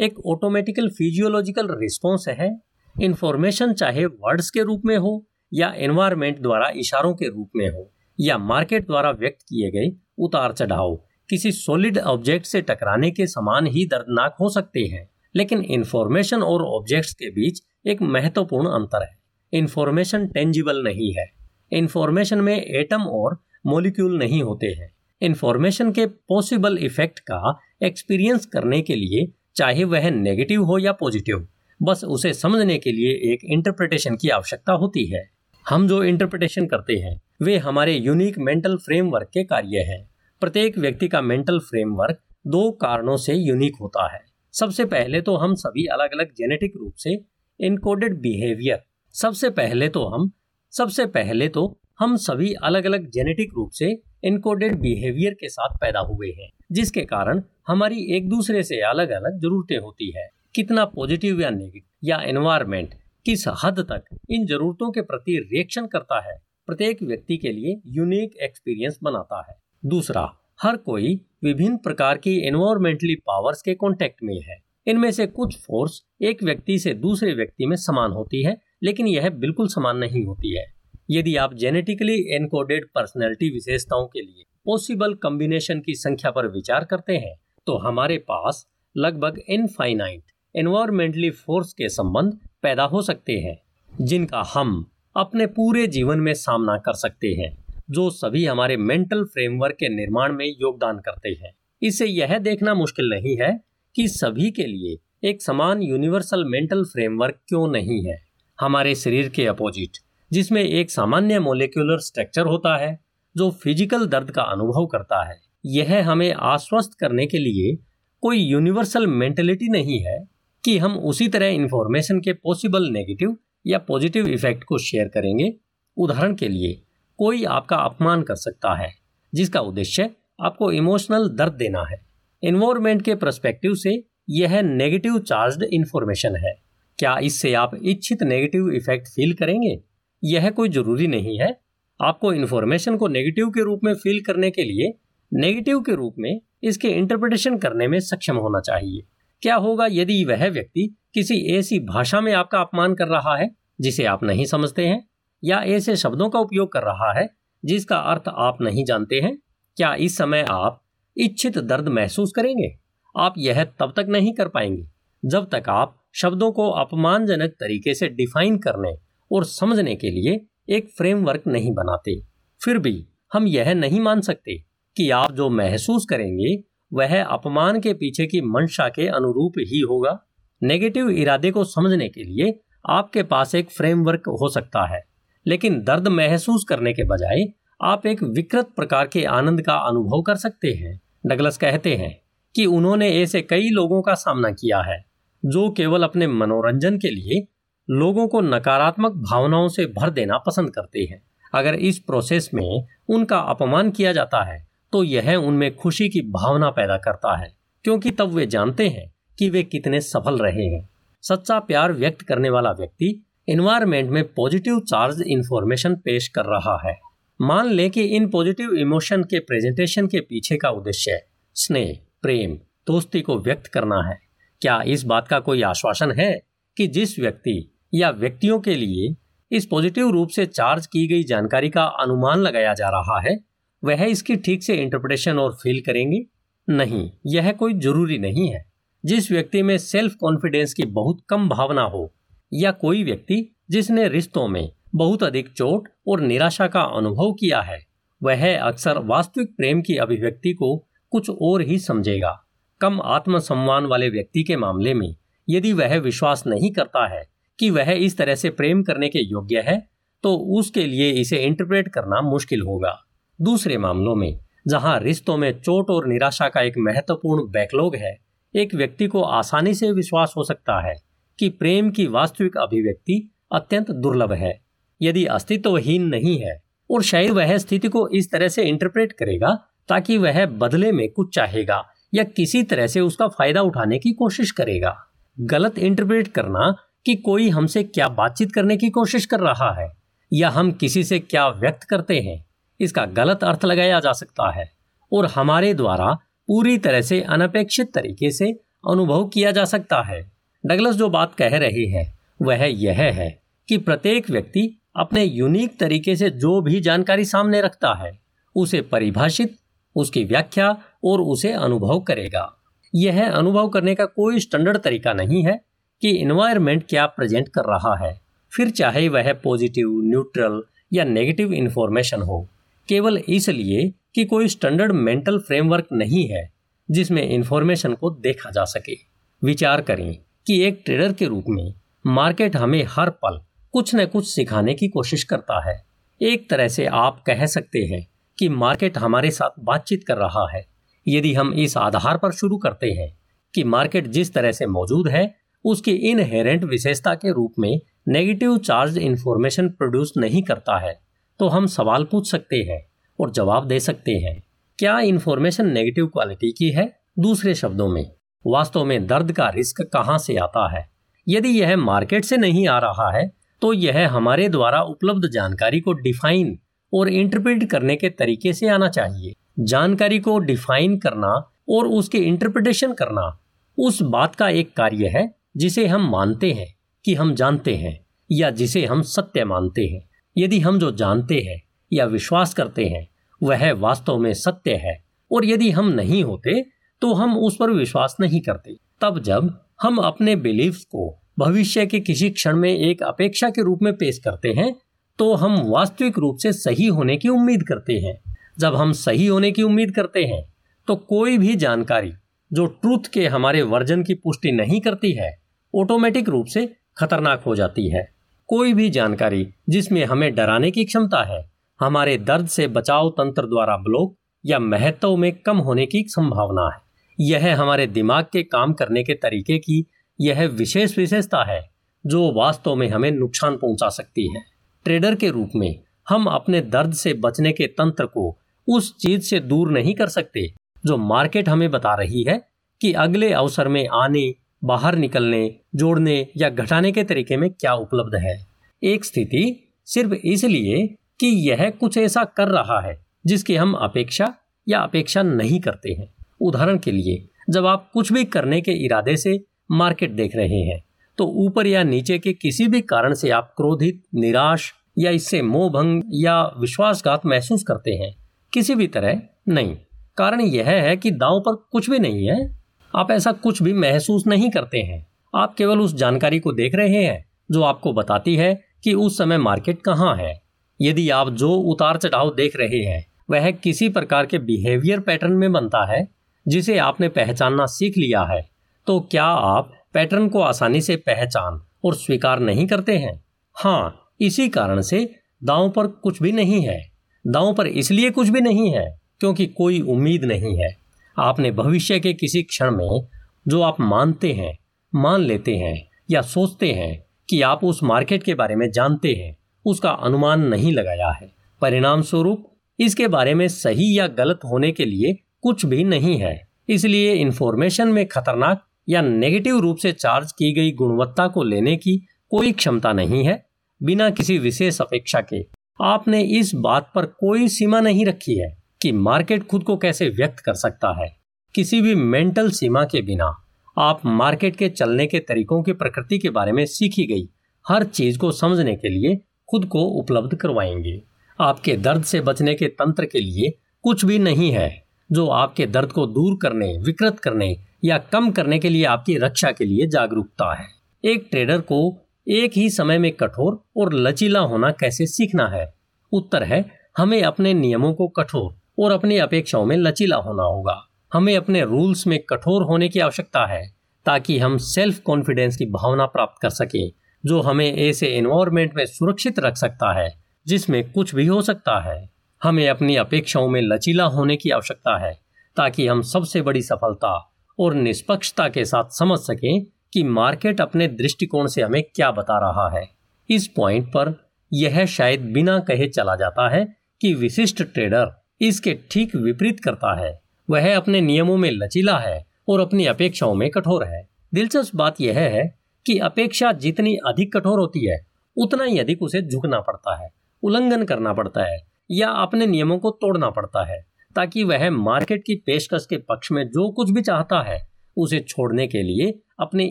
एक ऑटोमेटिकल फिजियोलॉजिकल रिस्पॉन्स है। इंफॉर्मेशन चाहे वर्ड्स के रूप में हो या एनवायरमेंट द्वारा इशारों के रूप में हो या मार्केट द्वारा व्यक्त किए गए उतार चढ़ाव, किसी सॉलिड ऑब्जेक्ट से टकराने के समान ही दर्दनाक हो सकते हैं। लेकिन इंफॉर्मेशन और ऑब्जेक्ट्स के बीच एक महत्वपूर्ण अंतर है। इंफॉर्मेशन टेंजिबल नहीं है। इंफॉर्मेशन में एटम और मोलिक्यूल नहीं होते हैं। इंफॉर्मेशन के पॉसिबल इफ़ेक्ट का एक्सपीरियंस करने के लिए चाहे वह नेगेटिव हो या पॉजिटिव बस उसे समझने के लिए एक इंटरप्रिटेशन की आवश्यकता होती है। हम जो इंटरप्रिटेशन करते हैं, वे हमारे यूनिक मेंटल फ्रेमवर्क के कार्य हैं। प्रत्येक व्यक्ति का मेंटल फ्रेमवर्क दो कारणों से यूनिक होता है। सबसे पहले तो हम सभी अलग अलग जेनेटिक रूप से इनकोडेड बिहेवियर सबसे पहले तो हम, सबसे पहले तो हम सभी अलग अलग जेनेटिक रूप से इनकोडेड बिहेवियर के साथ पैदा हुए हैं, जिसके कारण हमारी एक दूसरे से अलग अलग जरूरतें होती है। कितना पॉजिटिव या नेगेटिव या एनवायरमेंट किस हद तक इन जरूरतों के प्रति रिएक्शन करता है, प्रत्येक व्यक्ति के लिए यूनिक एक्सपीरियंस बनाता है। दूसरा, हर कोई विभिन्न प्रकार की एनवायरमेंटली पावर्स के कॉन्टेक्ट में है। इनमें से कुछ फोर्स एक व्यक्ति से दूसरे व्यक्ति में समान होती है, लेकिन यह बिल्कुल समान नहीं होती है। यदि आप जेनेटिकली एनकोडेड पर्सनैलिटी विशेषताओं के लिए पॉसिबल कॉम्बिनेशन की संख्या पर विचार करते हैं तो हमारे पास लगभग इनफाइनाइट एनवायरमेंटली फोर्स के संबंध पैदा हो सकते हैं, जिनका हम अपने पूरे जीवन में सामना कर सकते हैं, जो सभी हमारे मेंटल फ्रेमवर्क के निर्माण में योगदान करते हैं। इसे यह देखना मुश्किल नहीं है कि सभी के लिए एक समान यूनिवर्सल मेंटल फ्रेमवर्क क्यों नहीं है। हमारे शरीर के अपोजिट जिसमें एक सामान्य मोलिकुलर स्ट्रक्चर होता है, जो फ़िज़िकल दर्द का अनुभव करता है। यह हमें आश्वस्त करने के लिए कोई यूनिवर्सल मेंटेलिटी नहीं है कि हम उसी तरह इंफॉर्मेशन के पॉसिबल नेगेटिव या पॉजिटिव इफ़ेक्ट को शेयर करेंगे। उदाहरण के लिए, कोई आपका अपमान कर सकता है, जिसका उद्देश्य आपको इमोशनल दर्द देना है। इन्वायरमेंट के प्रस्पेक्टिव से यह नेगेटिव चार्ज्ड इन्फॉर्मेशन है। क्या इससे आप इच्छित नेगेटिव इफ़ेक्ट फील करेंगे? यह कोई ज़रूरी नहीं है। आपको इन्फॉर्मेशन को नेगेटिव के रूप में फील करने के लिए नेगेटिव के रूप में इसके इंटरप्रिटेशन करने में सक्षम होना चाहिए। क्या होगा यदि वह व्यक्ति किसी ऐसी भाषा में आपका अपमान कर रहा है, जिसे आप नहीं समझते हैं, या ऐसे शब्दों का उपयोग कर रहा है, जिसका अर्थ आप नहीं जानते हैं, क्या इस समय आप इच्छित दर्द महसूस करेंगे? आप यह तब तक नहीं कर पाएँगे, जब तक आप शब्दों को अपमानजनक तरीके से डिफाइन करने और समझने के लिए एक फ्रेमवर्क नहीं बनाते। फिर भी हम यह नहीं मान सकते कि आप जो महसूस करेंगे, वह अपमान के पीछे की मंशा के अनुरूप ही होगा। नेगेटिव इरादे को समझने के लिए आपके पास एक फ्रेमवर्क हो सकता है, लेकिन दर्द महसूस करने के बजाय आप एक विकृत प्रकार के आनंद का अनुभव कर सकते हैं। डगलस कहते हैं कि उन्होंने ऐसे कई लोगों का सामना किया है, जो केवल अपने मनोरंजन के लिए लोगों को नकारात्मक भावनाओं से भर देना पसंद करते हैं। अगर इस प्रोसेस में उनका अपमान किया जाता है तो यह उनमें खुशी की भावना पैदा करता है, क्योंकि तब वे जानते हैं कि वे कितने सफल रहे हैं। सच्चा प्यार व्यक्त करने वाला व्यक्ति इन्वायरमेंट में पॉजिटिव चार्ज इंफॉर्मेशन पेश कर रहा है। मान लें कि इन पॉजिटिव इमोशन के प्रेजेंटेशन के पीछे का उद्देश्य स्नेह, प्रेम, दोस्ती को व्यक्त करना है। क्या इस बात का कोई आश्वासन है कि जिस व्यक्ति या व्यक्तियों के लिए इस पॉजिटिव रूप से चार्ज की गई जानकारी का अनुमान लगाया जा रहा है, वह इसकी ठीक से इंटरप्रिटेशन और फील करेंगे? नहीं, यह कोई ज़रूरी नहीं है। जिस व्यक्ति में सेल्फ कॉन्फिडेंस की बहुत कम भावना हो, या कोई व्यक्ति जिसने रिश्तों में बहुत अधिक चोट और निराशा का अनुभव किया है, वह अक्सर वास्तविक प्रेम की अभिव्यक्ति को कुछ और ही समझेगा। कम आत्मसम्मान वाले व्यक्ति के मामले में यदि वह विश्वास नहीं करता है कि वह इस तरह से प्रेम करने के योग्य है तो उसके लिए इसे इंटरप्रेट करना मुश्किल होगा। दूसरे मामलों में, जहाँ रिश्तों में चोट और निराशा का एक महत्वपूर्ण बैकलॉग है, एक व्यक्ति को आसानी से विश्वास हो सकता है कि प्रेम की वास्तविक अभिव्यक्ति अत्यंत दुर्लभ है। यदि अस्तित्वहीन नहीं है, और शायद वह स्थिति को इस तरह से इंटरप्रेट करेगा ताकि वह बदले में कुछ चाहेगा या किसी तरह से उसका फ़ायदा उठाने की कोशिश करेगा। गलत इंटरप्रेट करना कि कोई हमसे क्या बातचीत करने की कोशिश कर रहा है, या हम किसी से क्या व्यक्त करते हैं, इसका गलत अर्थ लगाया जा सकता है, और हमारे द्वारा पूरी तरह से अनपेक्षित तरीके से अनुभव किया जा सकता है। डगलस जो बात कह रहे हैं, वह यह है कि प्रत्येक व्यक्ति अपने यूनिक तरीके से जो भी जानकारी सामने रखता है, उसे परिभाषित, उसकी व्याख्या और उसे अनुभव करेगा। यह अनुभव करने का कोई स्टैंडर्ड तरीका नहीं है कि इन्वायरमेंट क्या प्रेजेंट कर रहा है। फिर चाहे वह पॉजिटिव न्यूट्रल या नेगेटिव इन्फॉर्मेशन हो, केवल इसलिए कि कोई स्टैंडर्ड मेंटल फ्रेमवर्क नहीं है, जिसमें इन्फॉर्मेशन को देखा जा सके। विचार करें कि एक ट्रेडर के रूप में मार्केट हमें हर पल कुछ न कुछ सिखाने की कोशिश करता है। एक तरह से आप कह सकते हैं कि मार्केट हमारे साथ बातचीत कर रहा है। यदि हम इस आधार पर शुरू करते हैं कि मार्केट जिस तरह से मौजूद है उसकी इनहेरेंट विशेषता के रूप में नेगेटिव चार्ज इंफॉर्मेशन प्रोड्यूस नहीं करता है। तो हम सवाल पूछ सकते हैं और जवाब दे सकते हैं, क्या इन्फॉर्मेशन नेगेटिव क्वालिटी की है? दूसरे शब्दों में, वास्तव में दर्द का रिस्क कहाँ से आता है? यदि यह मार्केट से नहीं आ रहा है तो यह हमारे द्वारा उपलब्ध जानकारी को डिफाइन और इंटरप्रेट करने के तरीके से आना चाहिए। जानकारी को डिफाइन करना और उसके इंटरप्रिटेशन करना, उस बात का एक कार्य है जिसे हम मानते हैं कि हम जानते हैं, या जिसे हम सत्य मानते हैं। यदि हम जो जानते हैं या विश्वास करते हैं, वह वास्तव में सत्य है, और यदि हम नहीं होते तो हम उस पर विश्वास नहीं करते। तब जब हम अपने बिलीफ को भविष्य के किसी क्षण में एक अपेक्षा के रूप में पेश करते हैं तो हम वास्तविक रूप से सही होने की उम्मीद करते हैं। जब हम सही होने की उम्मीद करते हैं तो कोई भी जानकारी जो ट्रूथ के हमारे वर्जन की पुष्टि नहीं करती है ऑटोमेटिक रूप से खतरनाक हो जाती है। कोई भी जानकारी जिसमें हमें डराने की क्षमता है, हमारे दर्द से बचाव तंत्र द्वारा ब्लॉक या महत्व में कम होने की संभावना है। यह हमारे दिमाग के काम करने के तरीके की यह विशेष विशेषता है, जो वास्तव में हमें नुकसान पहुँचा सकती है। ट्रेडर के रूप में हम अपने दर्द से बचने के तंत्र को उस चीज़ से दूर नहीं कर सकते, जो मार्केट हमें बता रही है कि अगले अवसर में आने बाहर निकलने, जोड़ने या घटाने के तरीके में क्या उपलब्ध है? एक स्थिति सिर्फ़ इसलिए कि यह कुछ ऐसा कर रहा है जिसकी हम अपेक्षा या अपेक्षा नहीं करते हैं। उदाहरण के लिए, जब आप कुछ भी करने के इरादे से मार्केट देख रहे हैं तो ऊपर या नीचे के किसी भी कारण से आप क्रोधित, निराश या इससे मोह भंग या विश्वासघात महसूस करते हैं। किसी भी तरह नहीं। कारण यह है कि दाव पर कुछ भी नहीं है आप ऐसा कुछ भी महसूस नहीं करते हैं। आप केवल उस जानकारी को देख रहे हैं, जो आपको बताती है कि उस समय मार्केट कहाँ है। यदि आप जो उतार चढ़ाव देख रहे हैं, वह किसी प्रकार के बिहेवियर पैटर्न में बनता है, जिसे आपने पहचानना सीख लिया है तो क्या आप पैटर्न को आसानी से पहचान और स्वीकार नहीं करते हैं? हाँ इसी कारण से दांव पर कुछ भी नहीं है। दांव पर इसलिए कुछ भी नहीं है, क्योंकि कोई उम्मीद नहीं है। आपने भविष्य के किसी क्षण में जो आप मानते हैं, मान लेते हैं या सोचते हैं कि आप उस मार्केट के बारे में जानते हैं, उसका अनुमान नहीं लगाया है। परिणाम स्वरूप इसके बारे में सही या गलत होने के लिए कुछ भी नहीं है। इसलिए इंफॉर्मेशन में खतरनाक या नेगेटिव रूप से चार्ज की गई गुणवत्ता को लेने की कोई क्षमता नहीं है। बिना किसी विशेष अपेक्षा के, आपने इस बात पर कोई सीमा नहीं रखी है। कि मार्केट खुद को कैसे व्यक्त कर सकता है? किसी भी मेंटल सीमा के बिना आप मार्केट के चलने के तरीकों की प्रकृति के बारे में सीखी गई हर चीज़ को समझने के लिए खुद को उपलब्ध करवाएँगे। आपके दर्द से बचने के तंत्र के लिए कुछ भी नहीं है जो आपके दर्द को दूर करने, विकृत करने या कम करने के लिए आपकी रक्षा के लिए जागरूकता है। एक ट्रेडर को एक ही समय में कठोर और लचीला होना कैसे सीखना है? उत्तर है, हमें अपने नियमों को कठोर और अपनी अपेक्षाओं में लचीला होना होगा। हमें अपने रूल्स में कठोर होने की आवश्यकता है, ताकि हम सेल्फ कॉन्फिडेंस की भावना प्राप्त कर सके, जो हमें ऐसे एनवायरमेंट में सुरक्षित रख सकता है, जिसमें कुछ भी हो सकता है। हमें अपनी अपेक्षाओं में लचीला होने की आवश्यकता है, ताकि हम सबसे बड़ी सफलता और निष्पक्षता के साथ समझ सकें कि मार्केट अपने दृष्टिकोण से हमें क्या बता रहा है। इस पॉइंट पर यह शायद बिना कहे चला जाता है कि विशिष्ट ट्रेडर इसके ठीक विपरीत करता है। वह अपने नियमों में लचीला है और अपनी अपेक्षाओं में कठोर है। दिलचस्प बात यह है कि अपेक्षा जितनी अधिक कठोर होती है, उतना ही अधिक उसे झुकना पड़ता है, उल्लंघन करना पड़ता है या अपने नियमों को तोड़ना पड़ता है, ताकि वह मार्केट की पेशकश के पक्ष में जो कुछ भी चाहता है, उसे छोड़ने के लिए अपनी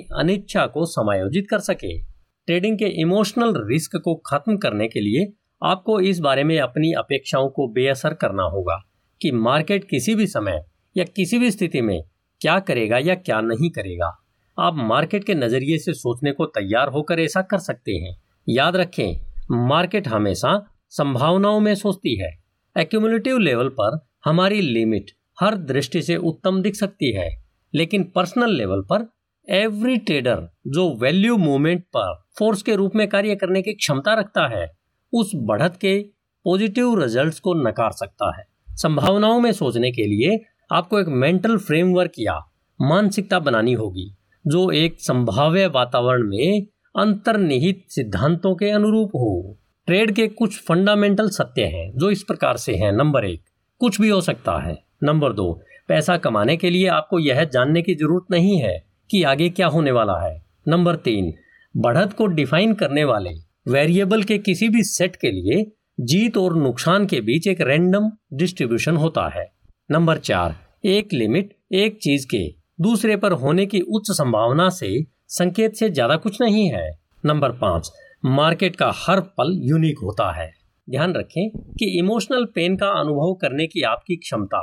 अनिच्छा को समायोजित कर सके। ट्रेडिंग के इमोशनल रिस्क को खत्म करने के लिए आपको इस बारे में अपनी अपेक्षाओं को बेअसर करना होगा कि मार्केट किसी भी समय या किसी भी स्थिति में क्या करेगा या क्या नहीं करेगा। आप मार्केट के नज़रिए से सोचने को तैयार होकर ऐसा कर सकते हैं। याद रखें, मार्केट हमेशा संभावनाओं में सोचती है। एक्यूमुलेटिव लेवल पर हमारी लिमिट हर दृष्टि से उत्तम दिख सकती है, लेकिन पर्सनल लेवल पर एवरी ट्रेडर जो वैल्यू मूवमेंट पर फोर्स के रूप में कार्य करने की क्षमता रखता है उस बढ़त के पॉजिटिव रिजल्ट्स को नकार सकता है। संभावनाओं में सोचने के लिए आपको एक मेंटल फ्रेमवर्क या मानसिकता बनानी होगी, जो एक संभाव्य वातावरण में अंतर्निहित सिद्धांतों के अनुरूप हो। ट्रेड के कुछ फंडामेंटल सत्य हैं, जो इस प्रकार से हैं। नंबर एक, कुछ भी हो सकता है। नंबर दो, पैसा कमाने के लिए आपको यह जानने की ज़रूरत नहीं है कि आगे क्या होने वाला है। नंबर तीन, बढ़त को डिफाइन करने वाले वेरिएबल के किसी भी सेट के लिए जीत और नुकसान के बीच एक रैंडम डिस्ट्रीब्यूशन होता है। नंबर चार, एक लिमिट एक चीज़ के दूसरे पर होने की उच्च संभावना से संकेत से ज़्यादा कुछ नहीं है। नंबर पाँच, मार्केट का हर पल यूनिक होता है। ध्यान रखें कि इमोशनल पेन का अनुभव करने की आपकी क्षमता,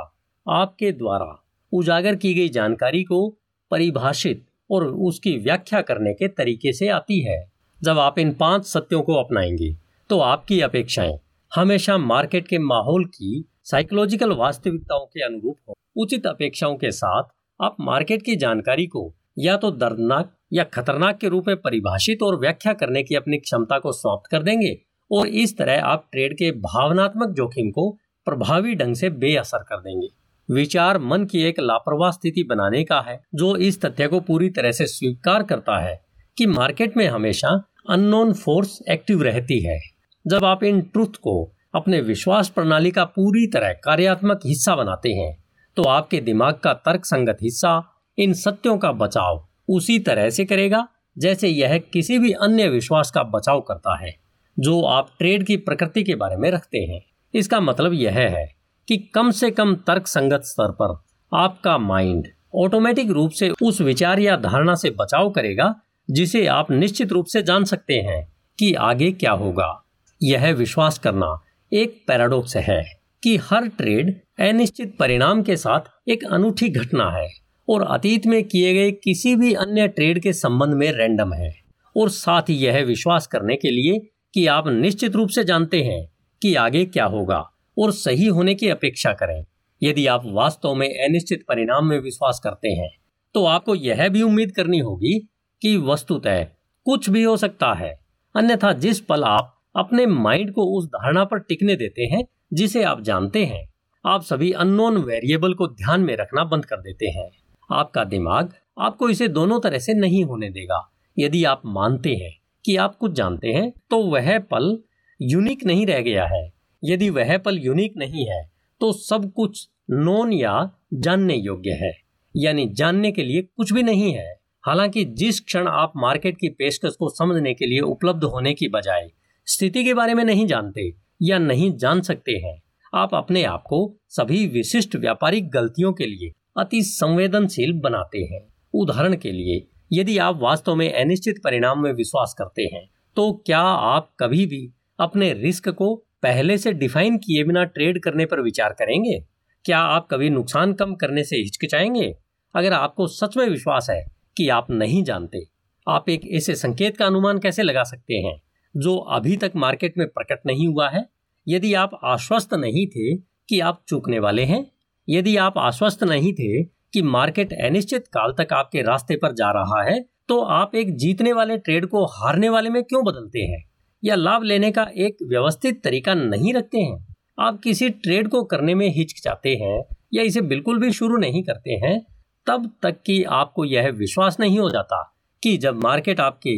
आपके द्वारा उजागर की गई जानकारी को परिभाषित और उसकी व्याख्या करने के तरीके से आती है। जब आप इन पाँच सत्यों को अपनाएँगे तो आपकी अपेक्षाएँ हमेशा मार्केट के माहौल की साइकोलॉजिकल वास्तविकताओं के अनुरूप हो। उचित अपेक्षाओं के साथ आप मार्केट की जानकारी को या तो दर्दनाक या खतरनाक के रूप में परिभाषित और व्याख्या करने की अपनी क्षमता को समाप्त कर देंगे और इस तरह आप ट्रेड के भावनात्मक जोखिम को प्रभावी ढंग से बेअसर कर देंगे। विचार मन की एक लापरवाह स्थिति बनाने का है, जो इस तथ्य को पूरी तरह से स्वीकार करता है कि मार्केट में हमेशा अननोन फोर्स एक्टिव रहती है। जब आप इन ट्रुथ को अपने विश्वास प्रणाली का पूरी तरह कार्यात्मक हिस्सा बनाते हैं तो आपके दिमाग का तर्क संगत हिस्सा इन सत्यों का बचाव उसी तरह से करेगा जैसे यह किसी भी अन्य विश्वास का बचाव करता है, जो आप ट्रेड की प्रकृति के बारे में रखते हैं। इसका मतलब यह है कि कम से कम तर्क संगत स्तर पर आपका माइंड ऑटोमेटिक रूप से उस विचार या धारणा से बचाव करेगा जिसे आप निश्चित रूप से जान सकते हैं कि आगे क्या होगा। यह विश्वास करना एक पैराडॉक्स है कि हर ट्रेड अनिश्चित परिणाम के साथ एक अनूठी घटना है और अतीत में किए गए किसी भी अन्य ट्रेड के संबंध में रैंडम है। और साथ ही यह विश्वास करने के लिए कि आप निश्चित रूप से जानते हैं कि आगे क्या होगा और सही होने की अपेक्षा करें। यदि आप वास्तव में अनिश्चित परिणाम में विश्वास करते हैं तो आपको यह भी उम्मीद करनी होगी कि वस्तुतः कुछ भी हो सकता है। अन्यथा जिस पल आप अपने माइंड को उस धारणा पर टिकने देते हैं, जिसे आप जानते हैं, आप सभी अननोन वेरिएबल को ध्यान में रखना बंद कर देते हैं। आपका दिमाग आपको इसे दोनों तरह से नहीं होने देगा। यदि आप मानते हैं कि आप कुछ जानते हैं तो वह पल यूनिक नहीं रह गया है। यदि वह पल यूनिक नहीं है तो सब कुछ नोन या जानने योग्य है। यानी जानने के लिए कुछ भी नहीं है। हालाँकि जिस क्षण आप मार्केट की पेशकश को समझने के लिए उपलब्ध होने की बजाय स्थिति के बारे में नहीं जानते या नहीं जान सकते हैं, आप अपने आप को सभी विशिष्ट व्यापारिक गलतियों के लिए अति संवेदनशील बनाते हैं। उदाहरण के लिए, यदि आप वास्तव में अनिश्चित परिणाम में विश्वास करते हैं तो क्या आप कभी भी अपने रिस्क को पहले से डिफाइन किए बिना ट्रेड करने पर विचार करेंगे? क्या आप कभी नुकसान कम करने से हिचकिचाएँगे? अगर आपको सच में विश्वास है कि आप नहीं जानते, आप एक ऐसे संकेत का अनुमान कैसे लगा सकते हैं, जो अभी तक मार्केट में प्रकट नहीं हुआ है? यदि आप आश्वस्त नहीं थे कि आप चूकने वाले हैं, यदि आप आश्वस्त नहीं थे कि मार्केट अनिश्चित काल तक आपके रास्ते पर जा रहा है तो आप एक जीतने वाले ट्रेड को हारने वाले में क्यों बदलते हैं? या लाभ लेने का एक व्यवस्थित तरीका नहीं रखते हैं? आप किसी ट्रेड को करने में हिचकिचाते हैं या इसे बिल्कुल भी शुरू नहीं करते हैं तब तक कि आपको यह विश्वास नहीं हो जाता कि जब मार्केट आपके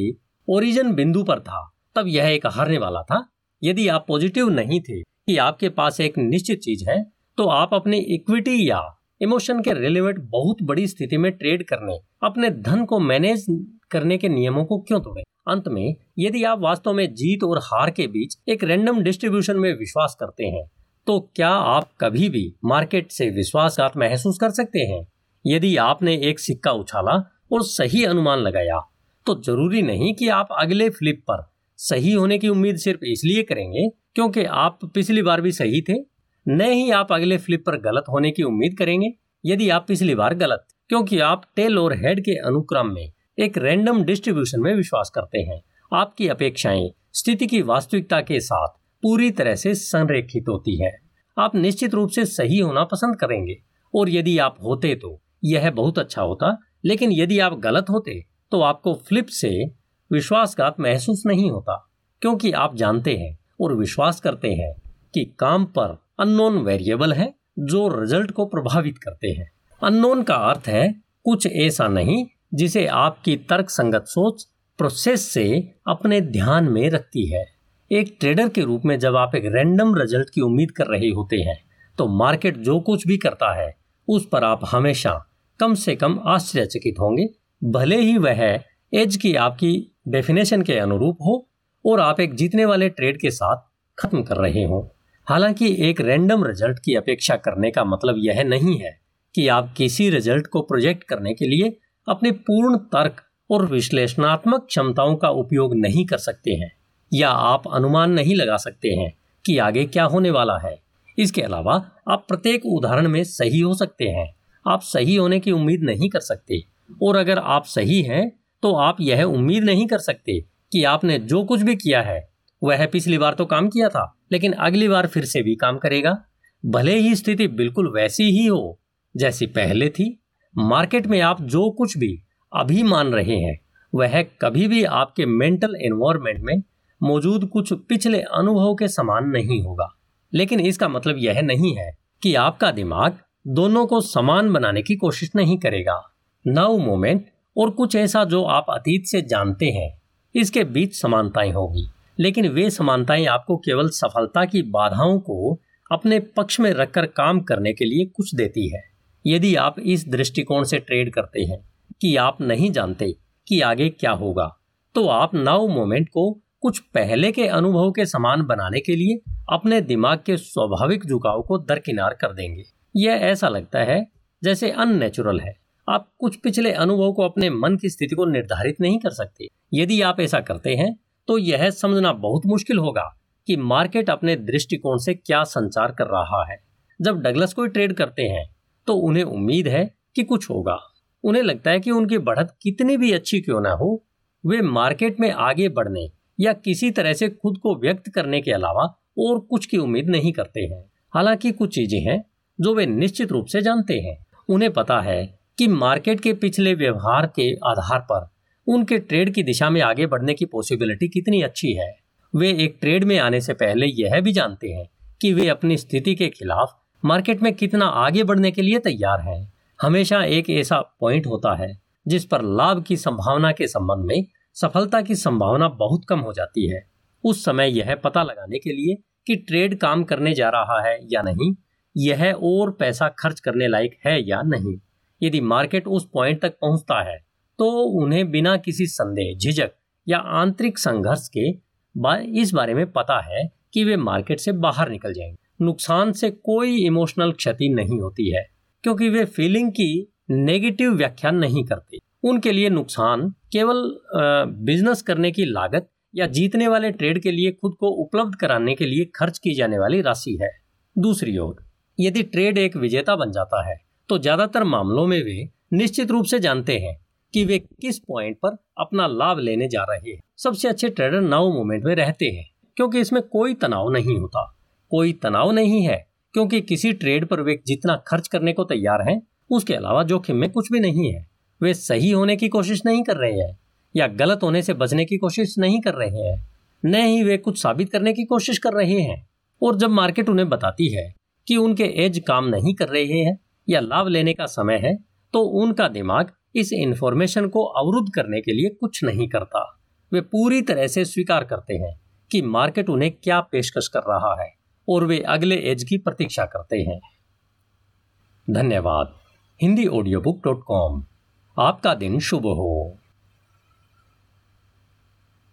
ओरिजिन बिंदु पर था, तब यह एक हारने वाला था। यदि आप पॉजिटिव नहीं थे कि आपके पास एक निश्चित चीज़ है तो आप अपने इक्विटी या इमोशन के रिलेवेंट बहुत बड़ी स्थिति में ट्रेड करने, अपने धन को मैनेज करने के नियमों को क्यों तोड़े? अंत में, यदि आप वास्तव में जीत और हार के बीच एक रैंडम डिस्ट्रीब्यूशन में विश्वास करते हैं तो क्या आप कभी भी मार्केट से विश्वासघात महसूस कर सकते हैं? यदि आपने एक सिक्का उछाला और सही अनुमान लगाया तो ज़रूरी नहीं कि आप अगले फ्लिप पर सही होने की उम्मीद सिर्फ़ इसलिए करेंगे क्योंकि आप पिछली बार भी सही थे। न ही आप अगले फ्लिप पर गलत होने की उम्मीद करेंगे, यदि आप पिछली बार गलत, क्योंकि आप टेल और हेड के अनुक्रम में एक रैंडम डिस्ट्रीब्यूशन में विश्वास करते हैं। आपकी अपेक्षाएँ, स्थिति की वास्तविकता के साथ पूरी तरह से संरेखित होती है। आप निश्चित रूप से सही होना पसंद करेंगे, और यदि आप होते तो यह बहुत अच्छा होता, लेकिन यदि आप गलत होते तो आपको फ्लिप से विश्वासघात महसूस नहीं होता, क्योंकि आप जानते हैं और विश्वास करते हैं कि काम पर अननोन वेरिएबल है जो रिज़ल्ट को प्रभावित करते हैं। अननोन का अर्थ है कुछ ऐसा नहीं जिसे आपकी तर्क संगत सोच प्रोसेस से अपने ध्यान में रखती है। एक ट्रेडर के रूप में जब आप एक रैंडम रिज़ल्ट की उम्मीद कर रहे होते हैं तो मार्केट जो कुछ भी करता है, उस पर आप हमेशा कम से कम आश्चर्यचकित होंगे। भले ही वह एज की आपकी डेफिनेशन के अनुरूप हो और आप एक जीतने वाले ट्रेड के साथ खत्म कर रहे हो। हालाँकि एक रैंडम रिज़ल्ट की अपेक्षा करने का मतलब यह नहीं है कि आप किसी रिज़ल्ट को प्रोजेक्ट करने के लिए अपने पूर्ण तर्क और विश्लेषणात्मक क्षमताओं का उपयोग नहीं कर सकते हैं, या आप अनुमान नहीं लगा सकते हैं कि आगे क्या होने वाला है। इसके अलावा आप प्रत्येक उदाहरण में सही हो सकते हैं। आप सही होने की उम्मीद नहीं कर सकते। और अगर आप सही हैं तो आप यह उम्मीद नहीं कर सकते कि आपने जो कुछ भी किया है, वह पिछली बार तो काम किया था, लेकिन अगली बार फिर से भी काम करेगा। भले ही स्थिति बिल्कुल वैसी ही हो, जैसी पहले थी, मार्केट में आप जो कुछ भी अभी मान रहे हैं, वह कभी भी आपके मेंटल एनवायरमेंट में मौजूद कुछ पिछले अनुभव के समान नहीं होगा। लेकिन इसका मतलब यह नहीं है कि आपका दिमाग दोनों को समान बनाने की कोशिश नहीं करेगा। नव मोमेंट और कुछ ऐसा जो आप अतीत से जानते हैं, इसके बीच समानताएँ होगी। लेकिन वे समानताएँ आपको केवल सफलता की बाधाओं को अपने पक्ष में रखकर काम करने के लिए कुछ देती है। यदि आप इस दृष्टिकोण से ट्रेड करते हैं कि आप नहीं जानते कि आगे क्या होगा तो आप नाउ मोमेंट को कुछ पहले के अनुभव के समान बनाने के लिए अपने दिमाग के स्वाभाविक झुकाव को दरकिनार कर देंगे। यह ऐसा लगता है जैसे अननेचुरल है। आप कुछ पिछले अनुभव को अपने मन की स्थिति को निर्धारित नहीं कर सकते। यदि आप ऐसा करते हैं तो यह समझना बहुत मुश्किल होगा कि मार्केट अपने दृष्टिकोण से क्या संचार कर रहा है। जब डगलस कोई ट्रेड करते हैं तो उन्हें उम्मीद है कि कुछ होगा। उन्हें लगता है कि उनकी बढ़त कितनी भी अच्छी क्यों ना हो, वे मार्केट में आगे बढ़ने या किसी तरह से खुद को व्यक्त करने के अलावा और कुछ की उम्मीद नहीं करते हैं। हालाँकि कुछ चीज़ें हैं जो वे निश्चित रूप से जानते हैं। उन्हें पता है कि मार्केट के पिछले व्यवहार के आधार पर उनके ट्रेड की दिशा में आगे बढ़ने की पॉसिबिलिटी कितनी अच्छी है। वे एक ट्रेड में आने से पहले यह भी जानते हैं कि वे अपनी स्थिति के खिलाफ मार्केट में कितना आगे बढ़ने के लिए तैयार हैं। हमेशा एक ऐसा पॉइंट होता है जिस पर लाभ की संभावना के संबंध में सफलता की संभावना बहुत कम हो जाती है। उस समय यह पता लगाने के लिए कि ट्रेड काम करने जा रहा है या नहीं यह और पैसा खर्च करने लायक है या नहीं? यदि मार्केट उस पॉइंट तक पहुँचता है तो उन्हें बिना किसी संदेह, झिझक या आंतरिक संघर्ष के इस बारे में पता है कि वे मार्केट से बाहर निकल जाएँगे। नुकसान से कोई इमोशनल क्षति नहीं होती है, क्योंकि वे फीलिंग की नेगेटिव व्याख्या नहीं करते। उनके लिए नुकसान केवल बिज़नेस करने की लागत या जीतने वाले ट्रेड के लिए खुद को उपलब्ध कराने के लिए खर्च की जाने वाली राशि है। दूसरी ओर यदि ट्रेड एक विजेता बन जाता है तो ज़्यादातर मामलों में वे निश्चित रूप से जानते हैं कि वे किस पॉइंट पर अपना लाभ लेने जा रहे हैं। सबसे अच्छे ट्रेडर नाउ मोमेंट में रहते हैं, क्योंकि इसमें कोई तनाव नहीं होता। कोई तनाव नहीं है, क्योंकि किसी ट्रेड पर वे जितना खर्च करने को तैयार हैं, उसके अलावा जोखिम में कुछ भी नहीं है। वे सही होने की कोशिश नहीं कर रहे हैं, या गलत होने से बचने की कोशिश नहीं कर रहे हैं, न ही वे कुछ साबित करने की कोशिश कर रहे हैं। और जब मार्केट उन्हें बताती है कि उनके एज काम नहीं कर रहे हैं या लाभ लेने का समय है तो उनका दिमाग इस इंफॉर्मेशन को अवरुद्ध करने के लिए कुछ नहीं करता। वे पूरी तरह से स्वीकार करते हैं कि मार्केट उन्हें क्या पेशकश कर रहा है और वे अगले एज की प्रतीक्षा करते हैं। धन्यवाद। Hindi audio book dot com आपका दिन शुभ हो।